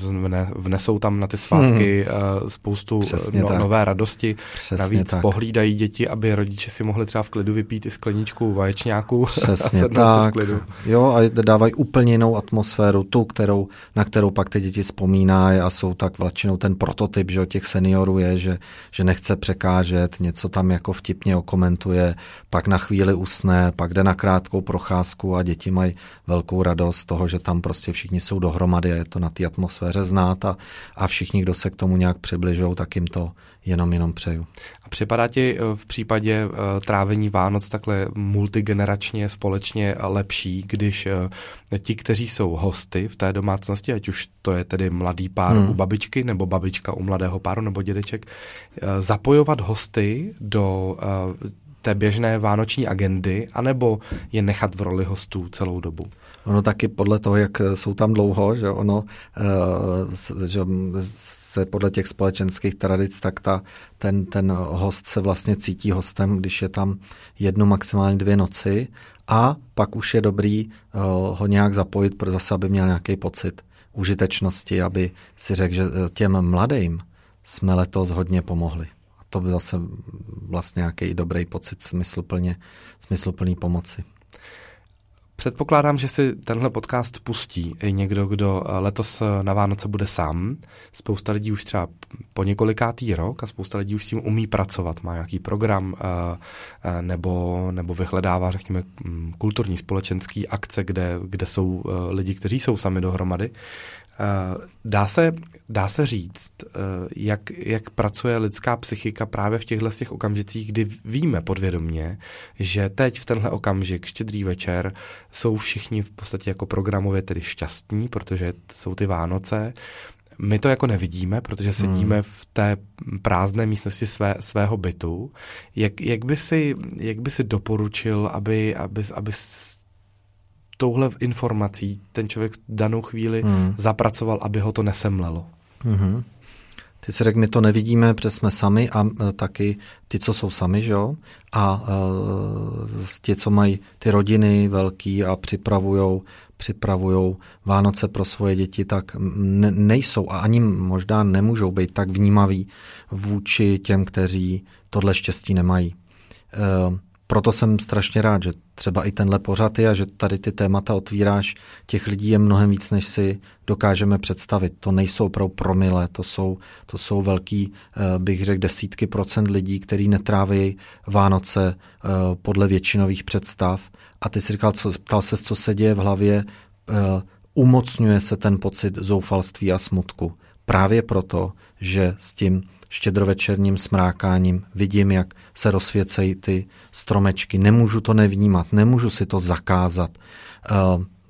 vne, vnesou tam na ty svátky mm. spoustu eh, no, nové radosti. Přesně Navíc tak. pohlídají děti, aby rodiče si mohli třeba v klidu vypít i skleničku vaječňáků Přesně a tak. v klidu. Jo, a dávají úplně jinou atmosféru, tu, kterou, na kterou pak ty děti vzpomínají a jsou tak vlačinou ten prototyp, že těch seniorů je, že, že nechce překážet, něco tam jako vtipně okomentuje, pak na chvíli usne, pak jde na krátkou procházku procházku a děti mají velkou radost z toho, že tam prostě všichni jsou dohromady a je to na té atmosféře znát a, a všichni, kdo se k tomu nějak přibližou, tak jim to jenom, jenom přeju. A připadá ti eh, v případě uh, trávení Vánoc takhle multigeneračně společně lepší, když uh, ti, kteří jsou hosty v té domácnosti, ať už to je tedy mladý pár hmm. u babičky, nebo babička u mladého páru, nebo dědeček, zapojovat hosty do té běžné vánoční agendy, anebo je nechat v roli hostů celou dobu? Ono taky podle toho, jak jsou tam dlouho, že ono že se podle těch společenských tradic, tak ta, ten, ten host se vlastně cítí hostem, když je tam jednu, maximálně dvě noci a pak už je dobrý ho nějak zapojit, pro zase, aby měl nějaký pocit užitečnosti, aby si řekl, že těm mladým jsme letos hodně pomohli. To by zase vlastně nějaký dobrý pocit smysluplně, smysluplný pomoci. Předpokládám, že si tenhle podcast pustí i někdo, kdo letos na Vánoce bude sám. Spousta lidí už třeba po několikátý rok a spousta lidí už s tím umí pracovat. Má nějaký program eh, eh, nebo, nebo vyhledává, řekněme, mm, kulturní společenský akce, kde, kde jsou eh, lidi, kteří jsou sami dohromady. Eh, dá se, dá se říct, eh, jak, jak pracuje lidská psychika právě v těchto těch okamžicích, kdy víme podvědomně, že teď v tenhle okamžik, štědrý večer, jsou všichni v podstatě jako programově tedy šťastní, protože jsou ty Vánoce. My to jako nevidíme, protože sedíme hmm. v té prázdné místnosti své, svého bytu. Jak, jak, by si, jak by si doporučil, aby, aby, aby touhle informací ten člověk danou chvíli hmm. zapracoval, aby ho to nesemlelo. Hmm. Ty si řekl, my to nevidíme, protože jsme sami a e, taky ty, co jsou sami, že jo? A e, ti, co mají ty rodiny velký a připravujou připravujou Vánoce pro svoje děti, tak ne, nejsou a ani možná nemůžou být tak vnímaví vůči těm, kteří tohle štěstí nemají. E, proto jsem strašně rád, že třeba i tenhle pořad je a že tady ty témata otvíráš. Těch lidí je mnohem víc, než si dokážeme představit. To nejsou pro promile, to jsou, to jsou velký, eh, bych řekl, desítky procent lidí, kteří netráví Vánoce eh, podle většinových představ. A ty si říkal, co, ptal se, co se děje v hlavě, eh, umocňuje se ten pocit zoufalství a smutku. Právě proto, že s tím štědrovečerním smrákáním vidím, jak se rozsvěcejí ty stromečky. Nemůžu to nevnímat, nemůžu si to zakázat. Eh,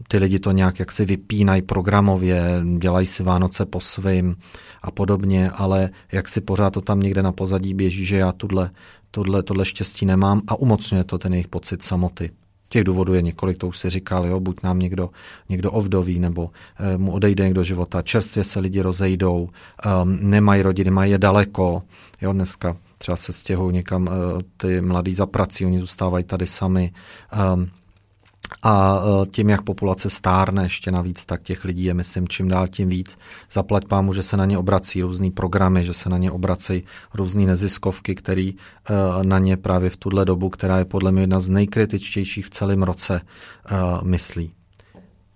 ty lidi to nějak jak si vypínají programově, dělají si Vánoce po svým a podobně, ale jak si pořád to tam někde na pozadí běží, že já tuhle, tohle, tohle štěstí nemám a umocňuje to ten jejich pocit samoty. Těch důvodů je několik, to už si říkal, jo, buď nám někdo, někdo ovdoví, nebo e, mu odejde někdo života, čerstvě se lidi rozejdou, um, nemají rodiny, mají je daleko, jo, dneska třeba se stěhují někam uh, ty mladí za prací, oni zůstávají tady sami. A e, tím, jak populace stárne ještě navíc, tak těch lidí je, myslím, čím dál tím víc. Zaplať pámu, že se na ně obrací různý programy, že se na ně obrací různé neziskovky, které e, na ně právě v tuhle dobu, která je podle mě jedna z nejkritičtějších v celém roce, e, myslí.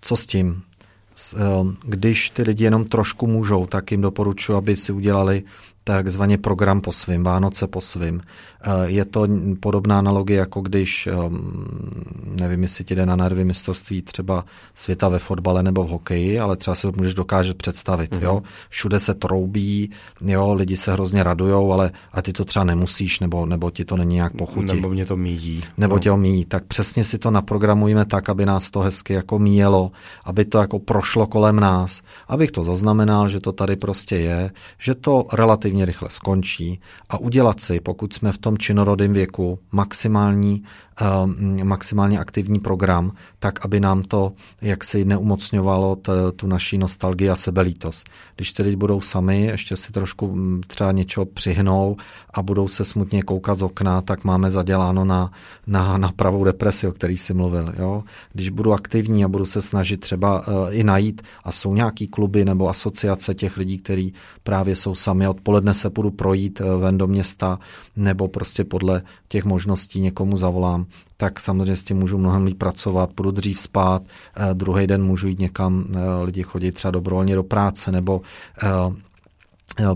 Co s tím? Když ty lidi jenom trošku můžou, tak jim doporučuji, aby si udělali takzvaně program po svým, Vánoce po svým. Eh, je to podobná analogie, jako když, ehm, nevím, jestli ti jde na nervy mistrovství třeba světa ve fotbale nebo v hokeji, ale třeba si to můžeš dokážet představit. Mm-hmm. Jo? Všude se troubí, jo? lidi se hrozně radujou, ale a ty to třeba nemusíš, nebo, nebo ti to není nějak pochutí. Nebo mě to míjí. Nebo no. tě míjí. Tak přesně si to naprogramujeme tak, aby nás to hezky jako míjelo, aby to jako prošlo kolem nás, abych to zaznamenal, že to tady prostě je, že to relativně relativně rychle skončí a udělat si, pokud jsme v tom činorodém věku, maximální Ehm, maximálně aktivní program, tak aby nám to jaksi neumocňovalo t, tu naší nostalgii a sebelítost. Když tedy budou sami, ještě si trošku třeba něčeho přihnou a budou se smutně koukat z okna, tak máme zaděláno na, na, na pravou depresi, o který jsi mluvil. Jo? Když budu aktivní a budu se snažit třeba uh, i najít, a jsou nějaký kluby nebo asociace těch lidí, kteří právě jsou sami, odpoledne se budu projít uh, ven do města, nebo prostě podle těch možností někomu zavolám, tak samozřejmě s tím můžu mnohem líp pracovat, budu dřív spát, eh, druhý den můžu jít někam, eh, lidi chodit třeba dobrovolně do práce, nebo eh,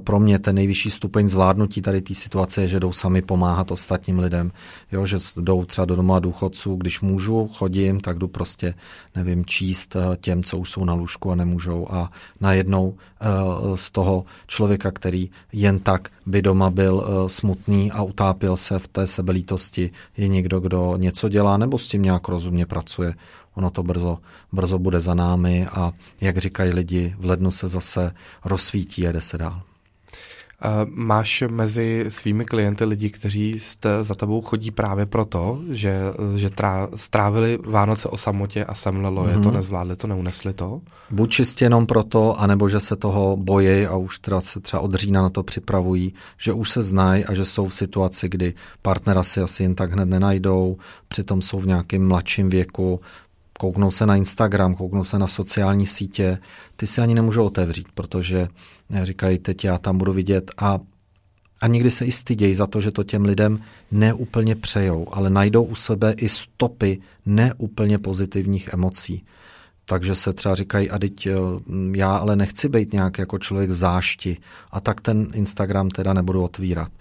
pro mě ten nejvyšší stupeň zvládnutí tady té situace je, že jdou sami pomáhat ostatním lidem. Jo, že jdou třeba do doma důchodců, když můžu, chodím, tak jdu prostě, nevím, číst eh, těm, co už jsou na lůžku a nemůžou. A najednou eh, z toho člověka, který jen tak by doma byl eh, smutný a utápěl se v té sebelítosti, je někdo, kdo něco dělá nebo s tím nějak rozumně pracuje ono to brzo, brzo bude za námi a jak říkají lidi, v lednu se zase rozsvítí a jde se dál. Máš mezi svými klienty lidi, kteří jste za tebou chodí právě proto, že, že trá, strávili Vánoce o samotě a semlelo mm-hmm. je to, mhm. nezvládli to, neunesli to? Buď čistě jenom proto, anebo že se toho bojí a už teda se třeba od října na to připravují, že už se znají a že jsou v situaci, kdy partnera si asi jen tak hned nenajdou, přitom jsou v nějakém mladším věku, kouknou se na Instagram, kouknou se na sociální sítě, ty si ani nemůžou otevřít, protože říkají, teď já tam budu vidět a a někdy se i stydějí za to, že to těm lidem neúplně přejou, ale najdou u sebe i stopy neúplně pozitivních emocí. Takže se třeba říkají, a teď eh, já ale nechci být nějak jako člověk v zášti a tak ten Instagram teda nebudu otvírat.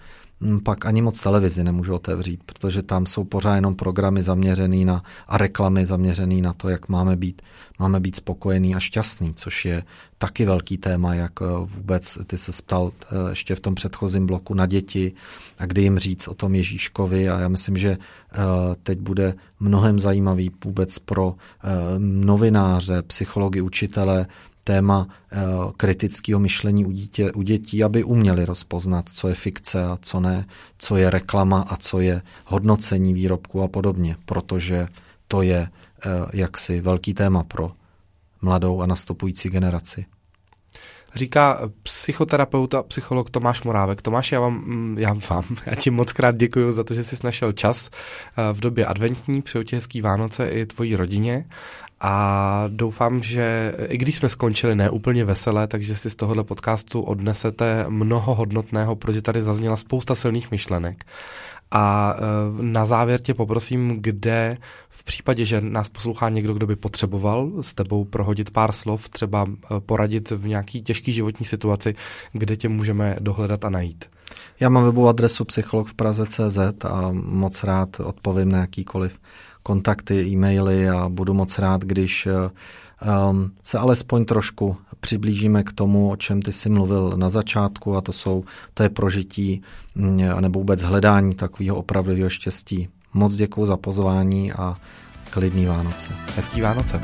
Hm, pak ani moc televizi nemůžu otevřít, protože tam jsou pořád jenom programy zaměřený na a reklamy zaměřený na to, jak máme být, máme být spokojený a šťastný, což je taky velký téma, jak eh, vůbec ty se ptal eh, ještě v tom předchozím bloku na děti a kdy jim říct o tom Ježíškovi. A já myslím, že eh, teď bude mnohem zajímavý vůbec pro novináře, psychologi, učitele, téma eh, kritického myšlení u, dítě, u dětí, aby uměli rozpoznat, co je fikce a co ne, co je reklama a co je hodnocení výrobku a podobně, protože to je eh, jaksi velký téma pro mladou a nastupující generaci. Říká psychoterapeut a psycholog Tomáš Morávek. Tomáš, já vám, mm, já vám, já ti moc krát děkuji za to, že jsi našel čas eh, v době adventní, přeju ti hezký Vánoce i tvojí rodině a doufám, že i když jsme skončili ne úplně veselé, takže si z tohohle podcastu odnesete mnoho hodnotného, protože tady zazněla spousta silných myšlenek. A e, na závěr tě poprosím, kde v případě, že nás poslouchá někdo, kdo by potřeboval s tebou prohodit pár slov, třeba e, poradit v nějaký těžký životní situaci, kde tě můžeme dohledat a najít. Já mám webovou adresu psycholog v Praze.cz a moc rád odpovím na jakýkoliv kontakty, e-maily a budu moc rád, když um, se alespoň trošku přiblížíme k tomu, o čem ty jsi mluvil na začátku a to jsou, to je prožití mm, nebo vůbec hledání takového opravdového štěstí. Moc děkuji za pozvání a klidný Vánoce. Hezký Vánoce.